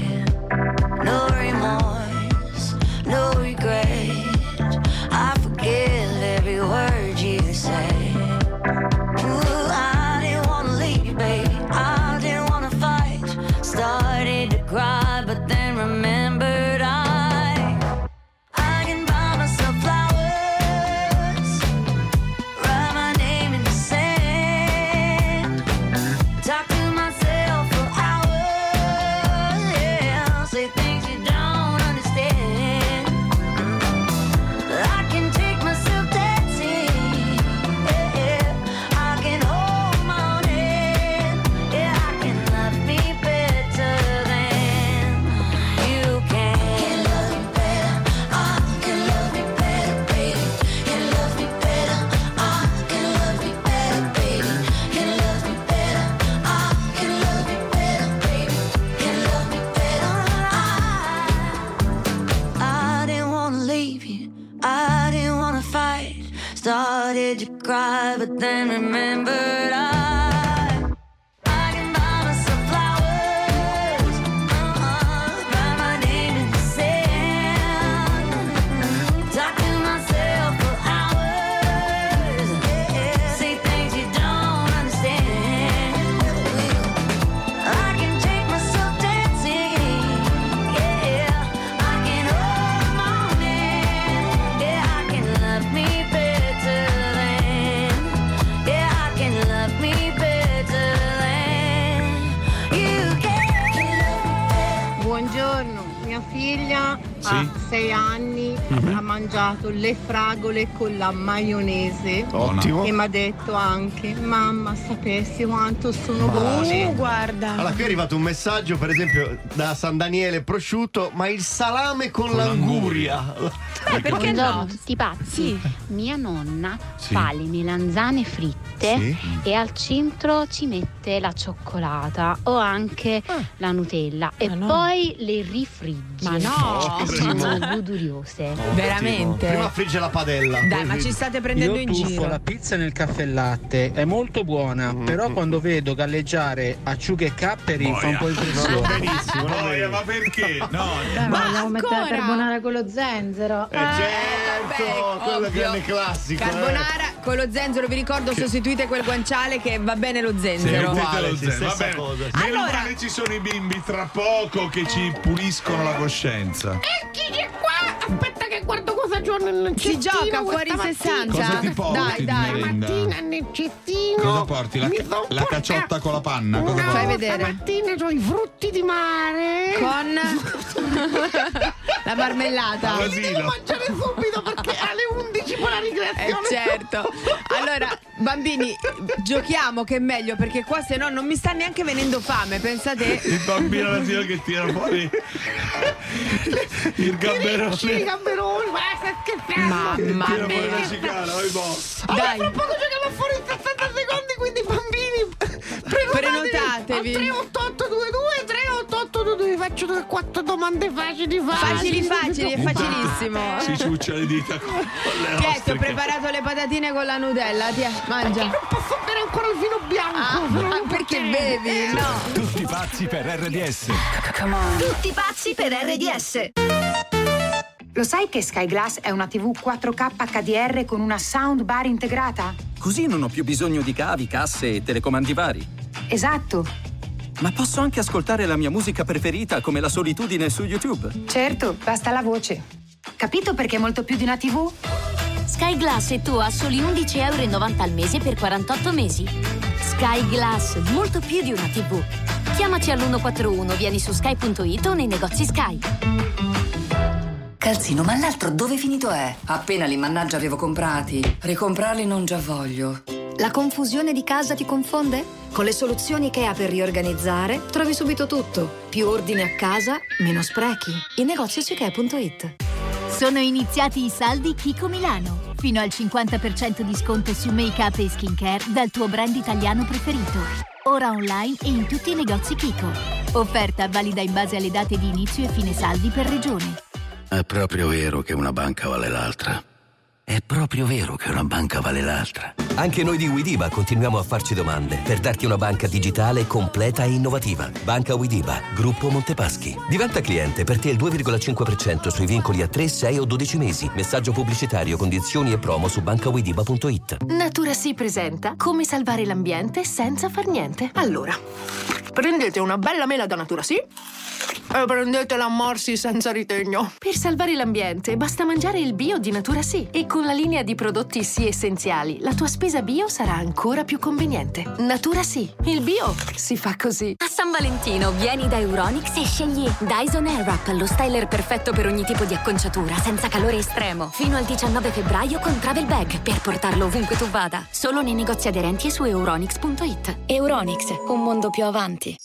Speaker 34: Mangiato le fragole con la maionese.
Speaker 2: Ottimo.
Speaker 34: E mi ha detto anche, mamma, sapessi quanto sono buone.
Speaker 3: Uh, guarda.
Speaker 2: Allora, qui è arrivato un messaggio, per esempio, da San Daniele prosciutto, ma il salame con, l'anguria.
Speaker 35: Buongiorno
Speaker 3: no?
Speaker 35: tutti pazzi. Mia nonna
Speaker 2: Sì.
Speaker 35: fa le melanzane fritte
Speaker 2: Sì.
Speaker 35: e al centro ci mette la cioccolata o anche la Nutella e poi le rifrigge.
Speaker 3: Ma no!
Speaker 35: Sono goduriose.
Speaker 3: Veramente?
Speaker 2: Prima frigge la padella.
Speaker 3: Dai, ma ci state prendendo
Speaker 36: Io
Speaker 3: in
Speaker 36: tuffo
Speaker 3: giro.
Speaker 36: la pizza nel caffè latte, è molto buona, però quando vedo galleggiare acciughe e capperi fa un po' impressione.
Speaker 2: benissimo,
Speaker 1: Boia, ma perché? No,
Speaker 34: Dai, ma vogliamo mettere la carbonara con lo zenzero.
Speaker 2: Eh, certo, quello è il grande classico. eh.
Speaker 3: Con lo zenzero, vi ricordo, sostituite quel guanciale che va bene lo zenzero.
Speaker 1: Mettete lo
Speaker 2: sì,
Speaker 1: zenzero. Va bene.
Speaker 2: cosa, sì.
Speaker 1: Meno
Speaker 3: Allora-
Speaker 1: male ci sono i bimbi tra poco che ci puliscono la coscienza.
Speaker 34: Chi è qua? Aspetta che guardo cosa giorno nel
Speaker 3: Si
Speaker 34: cestino
Speaker 3: gioca fuori
Speaker 34: questa mattina.
Speaker 3: 60.
Speaker 1: Cosa ti porti
Speaker 3: Dai, dai.
Speaker 1: merenda?
Speaker 34: Mattina nel cestino.
Speaker 1: Cosa porti? La,
Speaker 34: son
Speaker 1: la caciotta con la panna? Cosa
Speaker 34: No,
Speaker 1: porti?
Speaker 3: vedere.
Speaker 34: stamattina ho i frutti di mare.
Speaker 3: Con la marmellata.
Speaker 34: Li devo mangiare subito perché alle 11 poi la
Speaker 3: Eh
Speaker 34: ricreazione.
Speaker 3: certo. Allora, bambini, giochiamo che è meglio perché qua se no non mi sta neanche venendo fame, pensate.
Speaker 1: Il bambino alla che tira fuori il
Speaker 34: I
Speaker 1: gamberone.
Speaker 34: gamberoni, ma stai scherzando?
Speaker 3: Mamma
Speaker 1: Tira fuori la
Speaker 3: mia.
Speaker 1: cicala, vai boh.
Speaker 34: Allora,
Speaker 3: Dai.
Speaker 34: fra poco giochiamo fuori in 60 secondi, quindi bambini
Speaker 3: Prenotatevi.
Speaker 34: Al 38822 38822 vi faccio due quattro domande facili facili.
Speaker 3: Facili, facili, è facilissimo.
Speaker 1: Si ciuccia le dita con, le
Speaker 3: ti ho preparato le patatine con la Nutella, tiè, mangia.
Speaker 34: Non posso bere ancora il vino bianco.
Speaker 3: Ah, perché bevi? No.
Speaker 32: Tutti pazzi per RDS.
Speaker 13: Tutti pazzi per RDS.
Speaker 37: Lo sai che Sky Glass è una TV 4K HDR con una soundbar integrata?
Speaker 38: Così non ho più bisogno di cavi, casse e telecomandi vari.
Speaker 37: Esatto.
Speaker 38: Ma posso anche ascoltare la mia musica preferita come la solitudine su YouTube.
Speaker 37: Certo, basta la voce. Capito perché è molto più di una TV?
Speaker 39: Sky Glass e tu a soli 11,90 euro al mese per 48 mesi. Sky Glass, molto più di una TV. Chiamaci all'141, vieni su sky.it o nei negozi Sky.
Speaker 18: Calzino, ma l'altro dove finito è? Appena li mannaggia avevo comprati. Ricomprarli non già voglio.
Speaker 21: La confusione di casa ti confonde? Con le soluzioni IKEA per riorganizzare trovi subito tutto. Più ordine a casa, meno sprechi. I negozi su ikea.it.
Speaker 14: Sono iniziati i saldi Kiko Milano. Fino al 50% di sconto su make-up e skincare dal tuo brand italiano preferito. Ora online e in tutti i negozi Kiko. Offerta valida in base alle date di inizio e fine saldi per regione.
Speaker 40: È proprio vero che una banca vale l'altra. È proprio vero che una banca vale l'altra.
Speaker 17: Anche noi di Widiba continuiamo a farci domande per darti una banca digitale completa e innovativa. Banca Widiba, gruppo Montepaschi. Diventa cliente per te il 2,5% sui vincoli a 3, 6 o 12 mesi. Messaggio pubblicitario, condizioni e promo su bancawidiba.it.
Speaker 37: Natura Si presenta come salvare l'ambiente senza far niente. Allora, prendete una bella mela da Natura Sì e prendete la Morsi senza ritegno. Per salvare l'ambiente basta mangiare il bio di Natura Sì e con la linea di prodotti Sì essenziali la tua spesa bio sarà ancora più conveniente. Natura Sì, il bio si fa così.
Speaker 39: A San Valentino vieni da Euronix e scegli Dyson Airwrap, lo styler perfetto per ogni tipo di acconciatura, senza calore estremo. Fino al 19 febbraio con Travel Bag per portarlo ovunque tu vada. Solo nei negozi aderenti e su euronix.it. Euronix, un mondo più avanti.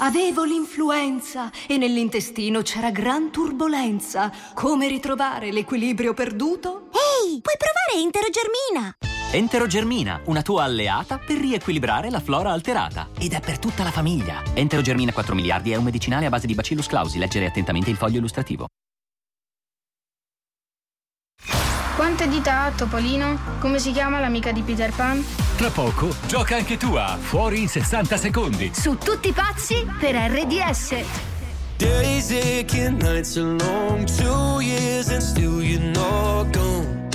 Speaker 21: Avevo l'influenza e nell'intestino c'era gran turbolenza. Come ritrovare l'equilibrio perduto?
Speaker 14: Ehi, puoi provare Enterogermina!
Speaker 41: Enterogermina, una tua alleata per riequilibrare la flora alterata. Ed è per tutta la famiglia. Enterogermina 4 miliardi è un medicinale a base di Bacillus clausi. Leggere attentamente il foglio illustrativo.
Speaker 42: Quante dita ha Topolino? Come si chiama l'amica di Peter Pan?
Speaker 32: Tra poco gioca anche tu a Fuori in 60 secondi.
Speaker 13: Su tutti pazzi per RDS.
Speaker 10: Days aching, nights are long, two years and still you're not gone.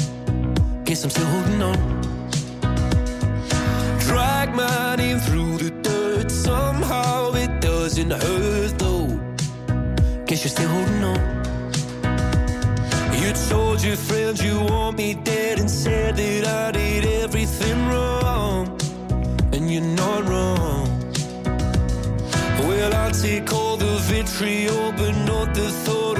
Speaker 10: Guess I'm still holding on. Drag my name through the dirt, somehow it doesn't hurt though. Guess you're still holding on. You told your friends you want me dead and said that I did everything wrong. And you're not wrong. Well, I'll take all the vitriol, but not the thought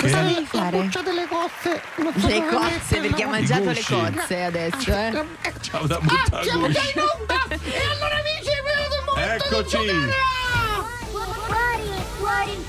Speaker 34: Perché
Speaker 3: Cosa devi fare?
Speaker 34: la delle cozze.
Speaker 3: Le cozze, perché ha mangiato le cozze adesso, eh.
Speaker 1: Ciao da
Speaker 34: Ah,
Speaker 1: buttare
Speaker 34: siamo già
Speaker 1: gusci.
Speaker 34: in onda! E allora amici, è venuto il momento
Speaker 1: Eccoci.
Speaker 34: di giocare!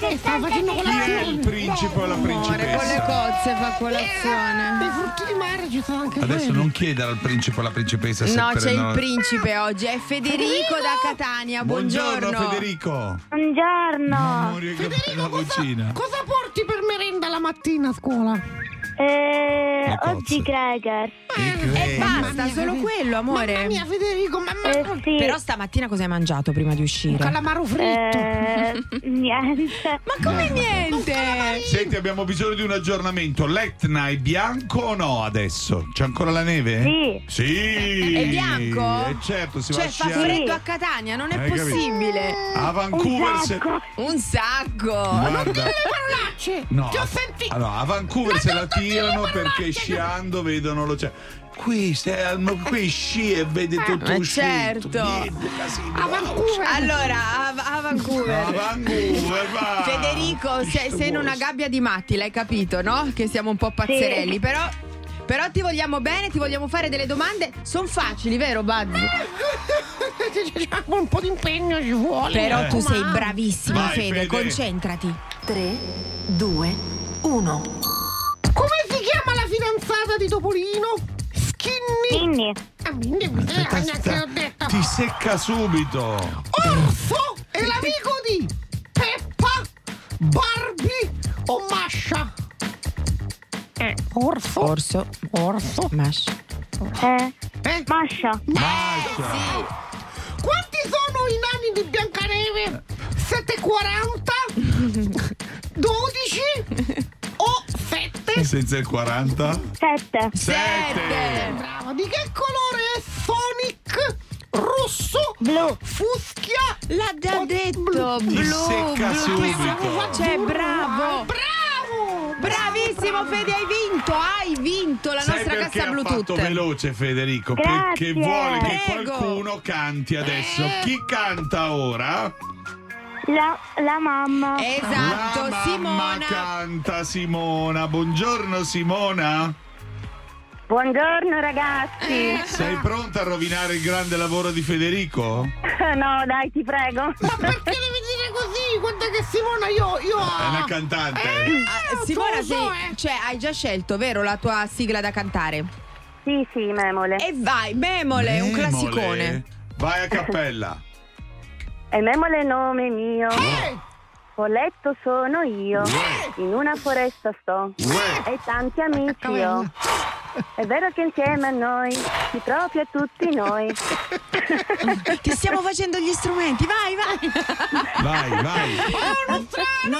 Speaker 34: E sta facendo
Speaker 1: Chi è il principe o la
Speaker 3: Amore, con le
Speaker 1: principessa?
Speaker 3: cozze fa
Speaker 34: I
Speaker 3: colazione.
Speaker 34: frutti di mare ci sono anche
Speaker 1: Adesso
Speaker 34: quelli.
Speaker 1: non chiedere al principe o alla principessa se
Speaker 3: No,
Speaker 1: per
Speaker 3: c'è il
Speaker 1: no-
Speaker 3: principe oggi, è Federico da Catania.
Speaker 1: Buongiorno. Federico.
Speaker 43: Buongiorno.
Speaker 1: Amore, che bella vocina.
Speaker 34: Cosa porti per merenda la mattina a scuola?
Speaker 43: Eh,
Speaker 1: Le
Speaker 43: oggi Gregor.
Speaker 3: E basta, solo quello, amore.
Speaker 34: Mamma mia, Federico, mamma
Speaker 43: Eh, sì.
Speaker 3: Però stamattina cosa hai mangiato prima di uscire?
Speaker 34: calamaro fritto.
Speaker 43: Eh, niente.
Speaker 3: Ma come niente?
Speaker 1: Senti, abbiamo bisogno di un aggiornamento. L'Etna è bianco o no adesso? C'è ancora la neve?
Speaker 43: Sì.
Speaker 1: Sì.
Speaker 3: È bianco?
Speaker 1: Eh, certo, si va
Speaker 3: Cioè,
Speaker 1: a
Speaker 3: fa
Speaker 1: sciare.
Speaker 3: freddo a Catania, non è
Speaker 1: Hai capito?
Speaker 3: possibile.
Speaker 1: A Vancouver
Speaker 43: Un
Speaker 1: se...
Speaker 43: sacco.
Speaker 3: Un sacco.
Speaker 1: Guarda.
Speaker 34: Parolacce!
Speaker 1: No,
Speaker 34: Ti ho
Speaker 1: a-
Speaker 34: sentito!
Speaker 1: allora, a Vancouver
Speaker 34: Ma
Speaker 1: se la tirano
Speaker 34: le
Speaker 1: perché! Sciando vedono l'oceano. Qui, stai al- qui sci e vedi tutto
Speaker 3: Eh,
Speaker 1: uscito.
Speaker 3: certo.
Speaker 34: A Vancouver!
Speaker 3: Allora, a, a Vancouver.
Speaker 1: A Vancouver, va.
Speaker 3: Federico, sei, sei in una gabbia di matti, l'hai capito, no? Che siamo un po' pazzerelli,
Speaker 43: Sì.
Speaker 3: però. Però ti vogliamo bene, ti vogliamo fare delle domande. Sono facili, vero, Buzz?
Speaker 34: C'è un po' di impegno ci vuole.
Speaker 3: Però
Speaker 1: Eh.
Speaker 3: tu sei bravissimo,
Speaker 1: Vai,
Speaker 3: Fede,
Speaker 1: Fede.
Speaker 3: concentrati.
Speaker 37: 3, 2, 1.
Speaker 34: Fidanzata di Topolino? Skinny.
Speaker 43: Minnie.
Speaker 34: Ah, Minnie, eh,
Speaker 1: Aspetta, sta-
Speaker 34: l'ho detto.
Speaker 1: Ti secca subito.
Speaker 34: Orso è l'amico di Peppa, Barbie o Masha? Eh, orso.
Speaker 3: Orso,
Speaker 34: Orso.
Speaker 3: mash.
Speaker 43: Eh,
Speaker 34: Eh?
Speaker 43: Masha.
Speaker 1: Masha.
Speaker 34: Quanti sono i nani di Biancaneve? 740? 12? O 7?
Speaker 1: Senza il 40?
Speaker 43: Sette.
Speaker 1: Sette.
Speaker 34: Bravo, di che colore è Sonic? Rosso?
Speaker 43: Blu.
Speaker 34: Fuschia?
Speaker 3: L'ha già detto,
Speaker 1: Ti
Speaker 3: blu,
Speaker 1: secca
Speaker 3: blu,
Speaker 1: subito.
Speaker 3: Cioè, bravo.
Speaker 34: Bravo!
Speaker 3: Bravissimo Fede, hai vinto, hai vinto la
Speaker 1: Sai
Speaker 3: nostra
Speaker 1: perché
Speaker 3: cassa
Speaker 1: ha
Speaker 3: Bluetooth.
Speaker 1: fatto veloce Federico?
Speaker 43: Grazie.
Speaker 1: Perché vuole che
Speaker 3: Prego.
Speaker 1: qualcuno canti adesso.
Speaker 3: Eh.
Speaker 1: Chi canta ora?
Speaker 43: La, la mamma.
Speaker 3: Esatto,
Speaker 1: La mamma
Speaker 3: Simona.
Speaker 1: canta Simona. Buongiorno Simona.
Speaker 43: Buongiorno ragazzi.
Speaker 1: Sei pronta a rovinare il grande lavoro di Federico?
Speaker 43: No, dai, ti prego.
Speaker 34: Ma perché devi dire così? Guarda che Simona io... io
Speaker 1: È una cantante.
Speaker 3: Ah, Simona,
Speaker 34: lo so, eh.
Speaker 3: cioè, hai già scelto, vero, la tua sigla da cantare?
Speaker 43: Sì, sì, memole.
Speaker 3: E vai, Memole, un
Speaker 1: Memole.
Speaker 3: classicone.
Speaker 1: Vai a cappella.
Speaker 43: E memole nome mio. Poletto sono io. In una foresta sto. E tanti amici ho. È vero che insieme a noi si proprio a tutti noi.
Speaker 3: Ti stiamo facendo gli strumenti, vai, vai.
Speaker 1: Vai, vai.
Speaker 3: No,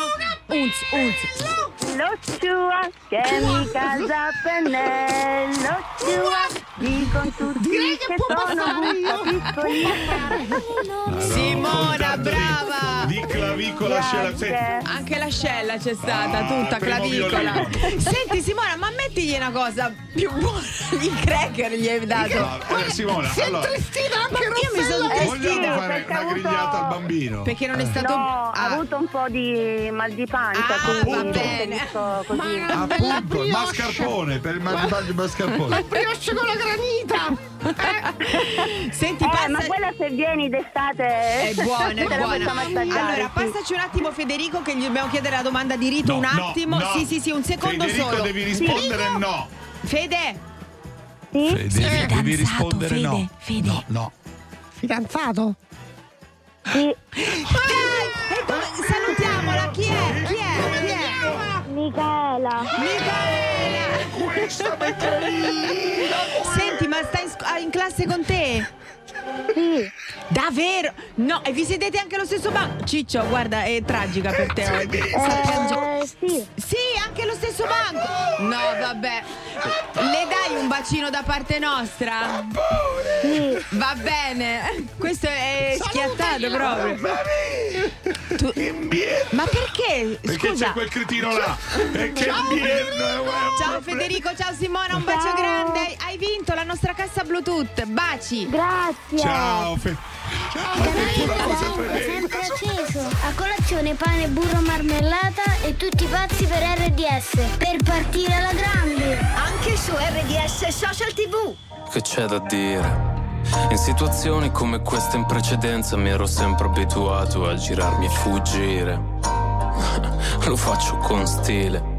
Speaker 3: unz, unz.
Speaker 43: Lo sciua che mi casa pennello sciua dicono tutti che sono buffa piccolina.
Speaker 3: Simona, brava.
Speaker 1: Di clavicola Senti,
Speaker 3: Anche la scella c'è stata,
Speaker 1: Ah,
Speaker 3: tutta clavicola. Senti Simona, ma mettigli una cosa più buona. I cracker gli hai dato.
Speaker 1: No, eh, Simona,
Speaker 34: Si è
Speaker 1: allora,
Speaker 34: tristita
Speaker 3: Ma
Speaker 34: anche
Speaker 3: io mi sono
Speaker 34: Raffaella.
Speaker 1: vogliamo
Speaker 3: tristina.
Speaker 1: fare
Speaker 43: perché
Speaker 1: una
Speaker 43: ha avuto-
Speaker 1: grigliata al bambino?
Speaker 3: Perché non è stato.
Speaker 43: No, ha
Speaker 3: Ah.
Speaker 43: avuto un po' di mal di pancia,
Speaker 3: Ah,
Speaker 43: quindi
Speaker 3: va bene.
Speaker 43: così.
Speaker 1: Appunto, il mascarpone per il mal di pancia, il mascarpone.
Speaker 34: Brioche con la granita.
Speaker 3: Senti,
Speaker 43: Eh,
Speaker 3: passa.
Speaker 43: ma quella se vieni d'estate
Speaker 3: È buona, è buona. Allora,
Speaker 43: sì.
Speaker 3: passaci un attimo, Federico, che gli dobbiamo chiedere la domanda di rito.
Speaker 1: No,
Speaker 3: un
Speaker 1: no,
Speaker 3: attimo.
Speaker 1: no.
Speaker 3: Sì, sì, sì, un secondo
Speaker 1: Federico
Speaker 3: solo.
Speaker 1: devi rispondere no.
Speaker 3: Fede.
Speaker 43: Sì?
Speaker 1: Federico devi rispondere
Speaker 3: Fede,
Speaker 1: no.
Speaker 3: Fede.
Speaker 1: No, no.
Speaker 34: Fidanzato?
Speaker 43: Sì.
Speaker 3: Dai, e come- salutiamola. Chi è? Chi è? Chi è?
Speaker 43: Michela.
Speaker 3: Micaela.
Speaker 1: Questa è carina.
Speaker 3: Ma sta in, sc- ah, in classe con te? Davvero? No, e vi sedete anche allo stesso banco? Ciccio, guarda, è tragica per te oggi. Piangendo.
Speaker 43: Eh, sì.
Speaker 3: Sì, anche allo stesso banco. No, vabbè. Le dai un bacino da parte nostra?
Speaker 43: Sì.
Speaker 3: Va bene. Questo è schiattato proprio. Tu- Ma perché?
Speaker 1: Perché
Speaker 3: Scusa.
Speaker 1: c'è quel cretino là? E che birra, guarda.
Speaker 3: Ciao Federico, ciao Simona, un bacio
Speaker 43: Ciao.
Speaker 3: grande. Hai- vinto la nostra cassa Bluetooth. Baci.
Speaker 43: Grazie.
Speaker 1: Ciao, Fe- Ciao, tremenda.
Speaker 44: acceso. A colazione pane, burro, marmellata e tutti pazzi per RDS. Per partire alla grande.
Speaker 13: Anche su RDS Social TV.
Speaker 45: Che c'è da dire? In situazioni come questa in precedenza mi ero sempre abituato a girarmi e fuggire. Lo faccio con stile.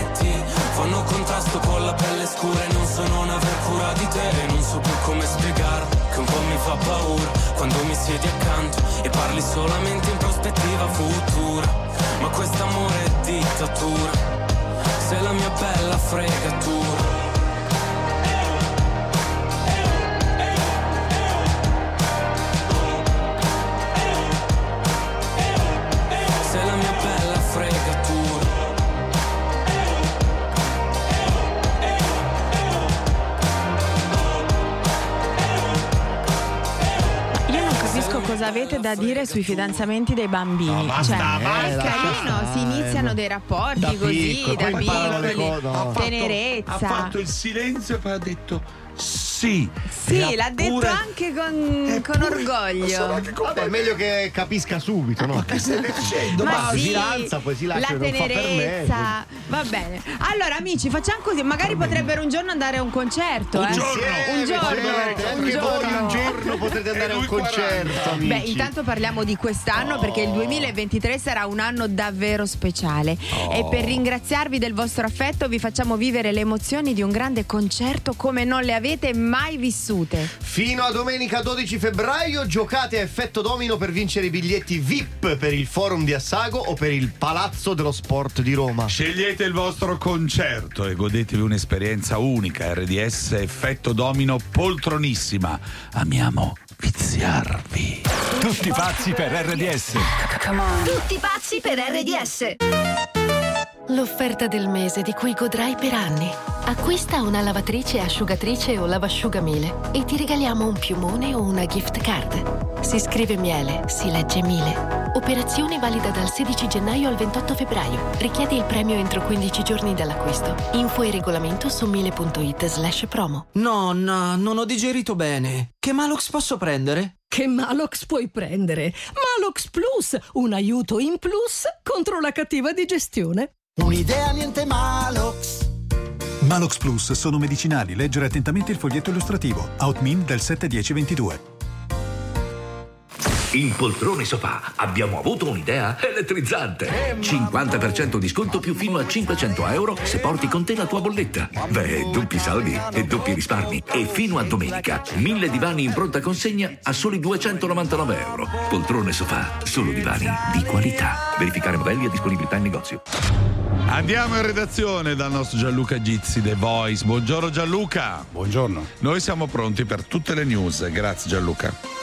Speaker 45: Parli solamente in prospettiva futura Ma quest'amore è dittatura Sei la mia bella fregatura
Speaker 3: cosa avete da dire sui fidanzamenti dei bambini.
Speaker 1: basta,
Speaker 3: cioè,
Speaker 1: basta,
Speaker 3: è carino,
Speaker 1: basta.
Speaker 3: si iniziano dei rapporti
Speaker 2: Da
Speaker 3: così,
Speaker 2: piccolo,
Speaker 3: da piccoli,
Speaker 2: no.
Speaker 1: Ha fatto-
Speaker 3: tenerezza.
Speaker 1: Ha fatto il silenzio e poi ha detto sì.
Speaker 3: Sì,
Speaker 1: E
Speaker 3: l'ha
Speaker 1: ha
Speaker 3: detto
Speaker 1: pure-
Speaker 3: anche con, con orgoglio.
Speaker 2: Vabbè, è meglio che capisca subito, no?
Speaker 1: Che stai dicendo?
Speaker 3: Ma
Speaker 2: Ma
Speaker 3: sì,
Speaker 2: si lancia, poi si lascia
Speaker 3: la
Speaker 2: non fa per me.
Speaker 3: tenerezza. Va bene. Allora, amici, facciamo così. Magari potrebbero un giorno andare a un concerto.
Speaker 1: Un
Speaker 3: eh?
Speaker 1: giorno.
Speaker 3: Un giorno. Un
Speaker 2: anche
Speaker 3: giorno.
Speaker 2: un giorno potrete andare a un concerto, amici.
Speaker 3: Beh, intanto parliamo di quest'anno perché il 2023 sarà un anno davvero speciale.
Speaker 2: Oh.
Speaker 3: E per ringraziarvi del vostro affetto vi facciamo vivere le emozioni di un grande concerto come non le avete mai vissute.
Speaker 2: Fino a domenica 12 febbraio giocate a effetto domino per vincere i biglietti VIP per il forum di Assago o per il Palazzo dello Sport di Roma.
Speaker 1: Scegliete il vostro concerto e godetevi un'esperienza unica. RDS Effetto Domino poltronissima. Amiamo viziarvi.
Speaker 32: Tutti pazzi per RDS.
Speaker 13: Tutti pazzi per RDS.
Speaker 37: L'offerta del mese di cui godrai per anni. Acquista una lavatrice, asciugatrice o lavasciugamile e ti regaliamo un piumone o una gift card. Si scrive miele, si legge mile. Operazione valida dal 16 gennaio al 28 febbraio. Richiedi il premio entro 15 giorni dall'acquisto. Info e regolamento su mile.it slash promo.
Speaker 11: Nonna, non ho digerito bene. Che Malox posso prendere?
Speaker 46: Che Malox puoi prendere? Malox Plus, un aiuto in plus contro la cattiva digestione.
Speaker 10: Un'idea niente Malox.
Speaker 47: Malox Plus sono medicinali. Leggere attentamente il foglietto illustrativo. Outmin del 71022.
Speaker 48: In Poltrone Sofà abbiamo avuto un'idea elettrizzante. 50% di sconto più fino a 500 euro se porti con te la tua bolletta. Beh, doppi saldi e doppi risparmi. E fino a domenica, 1000 divani in pronta consegna a soli 299 euro. Poltrone Sofà, solo divani di qualità. Verificare modelli e disponibilità in negozio.
Speaker 1: Andiamo in redazione dal nostro Gianluca Gizzi, The Voice. Buongiorno Gianluca.
Speaker 49: Buongiorno.
Speaker 1: Noi siamo pronti per tutte le news. Grazie Gianluca.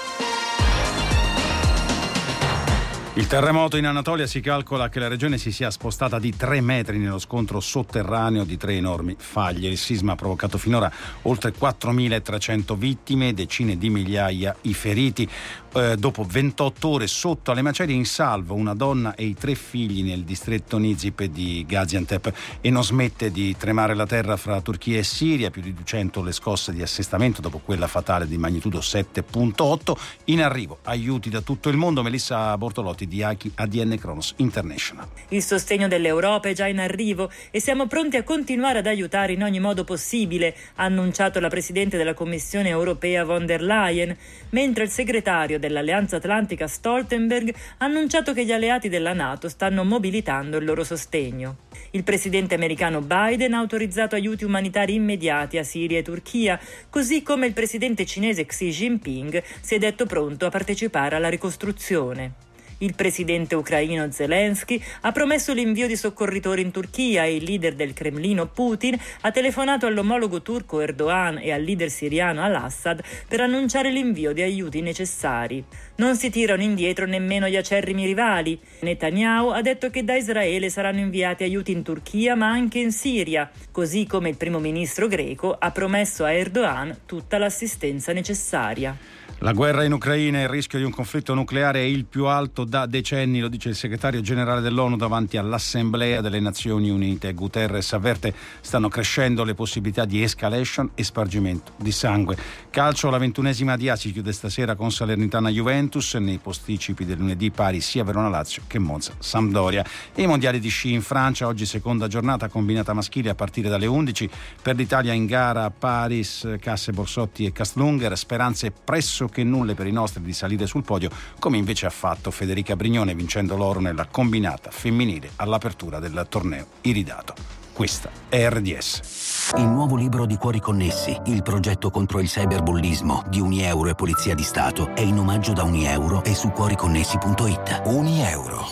Speaker 49: Il terremoto in Anatolia si calcola che la regione si sia spostata di 3 metri nello scontro sotterraneo di tre enormi faglie. Il sisma ha provocato finora oltre 4.300 vittime, decine di migliaia i feriti. Eh, dopo 28 ore sotto alle macerie in salvo una donna e i tre figli nel distretto Nizip di Gaziantep e non smette di tremare la terra fra Turchia e Siria, più di 200 le scosse di assestamento dopo quella fatale di magnitudo 7.8. In arrivo aiuti da tutto il mondo. Melissa Bortolotti di ADN Kronos International.
Speaker 50: Il sostegno dell'Europa è già in arrivo e siamo pronti a continuare ad aiutare in ogni modo possibile, ha annunciato la Presidente della Commissione europea von der Leyen, mentre il segretario dell'Alleanza Atlantica Stoltenberg ha annunciato che gli alleati della Nato stanno mobilitando il loro sostegno. Il presidente americano Biden ha autorizzato aiuti umanitari immediati a Siria e Turchia, così come il presidente cinese Xi Jinping si è detto pronto a partecipare alla ricostruzione. Il presidente ucraino Zelensky ha promesso l'invio di soccorritori in Turchia e il leader del Cremlino Putin ha telefonato all'omologo turco Erdogan e al leader siriano al-Assad per annunciare l'invio di aiuti necessari. Non si tirano indietro nemmeno gli acerrimi rivali. Netanyahu ha detto che da Israele saranno inviati aiuti in Turchia ma anche in Siria, così come il primo ministro greco ha promesso a Erdogan tutta l'assistenza necessaria.
Speaker 49: La guerra in Ucraina e il rischio di un conflitto nucleare è il più alto da decenni, lo dice il segretario generale dell'ONU davanti all'Assemblea delle Nazioni Unite. Guterres avverte stanno crescendo le possibilità di escalation e spargimento di sangue. Calcio, la ventunesima di A si chiude stasera con Salernitana Juventus, nei posticipi del lunedì pari sia Verona Lazio che Monza Sampdoria. I mondiali di sci in Francia, oggi seconda giornata combinata maschile a partire dalle 11. Per l'Italia in gara Paris, Casse Borsotti e Castlunger, speranze presso che nulle per i nostri di salire sul podio, come invece ha fatto Federica Brignone vincendo l'oro nella combinata femminile all'apertura del torneo iridato. Questa è RDS.
Speaker 17: Il nuovo libro di Cuori Connessi, il progetto contro il cyberbullismo di Unieuro e Polizia di Stato, è in omaggio da Unieuro e su cuoriconnessi.it. Unieuro.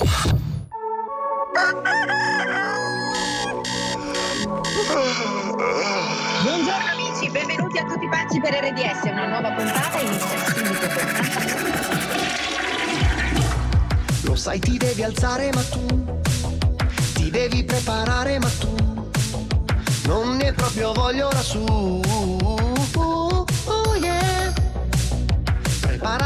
Speaker 51: Buongiorno benvenuti a tutti pazzi per RDS, una nuova puntata inizia subito con
Speaker 10: Lo sai ti devi alzare ma tu Ti devi preparare ma tu Non ne proprio voglio lassù Oh yeah. Preparati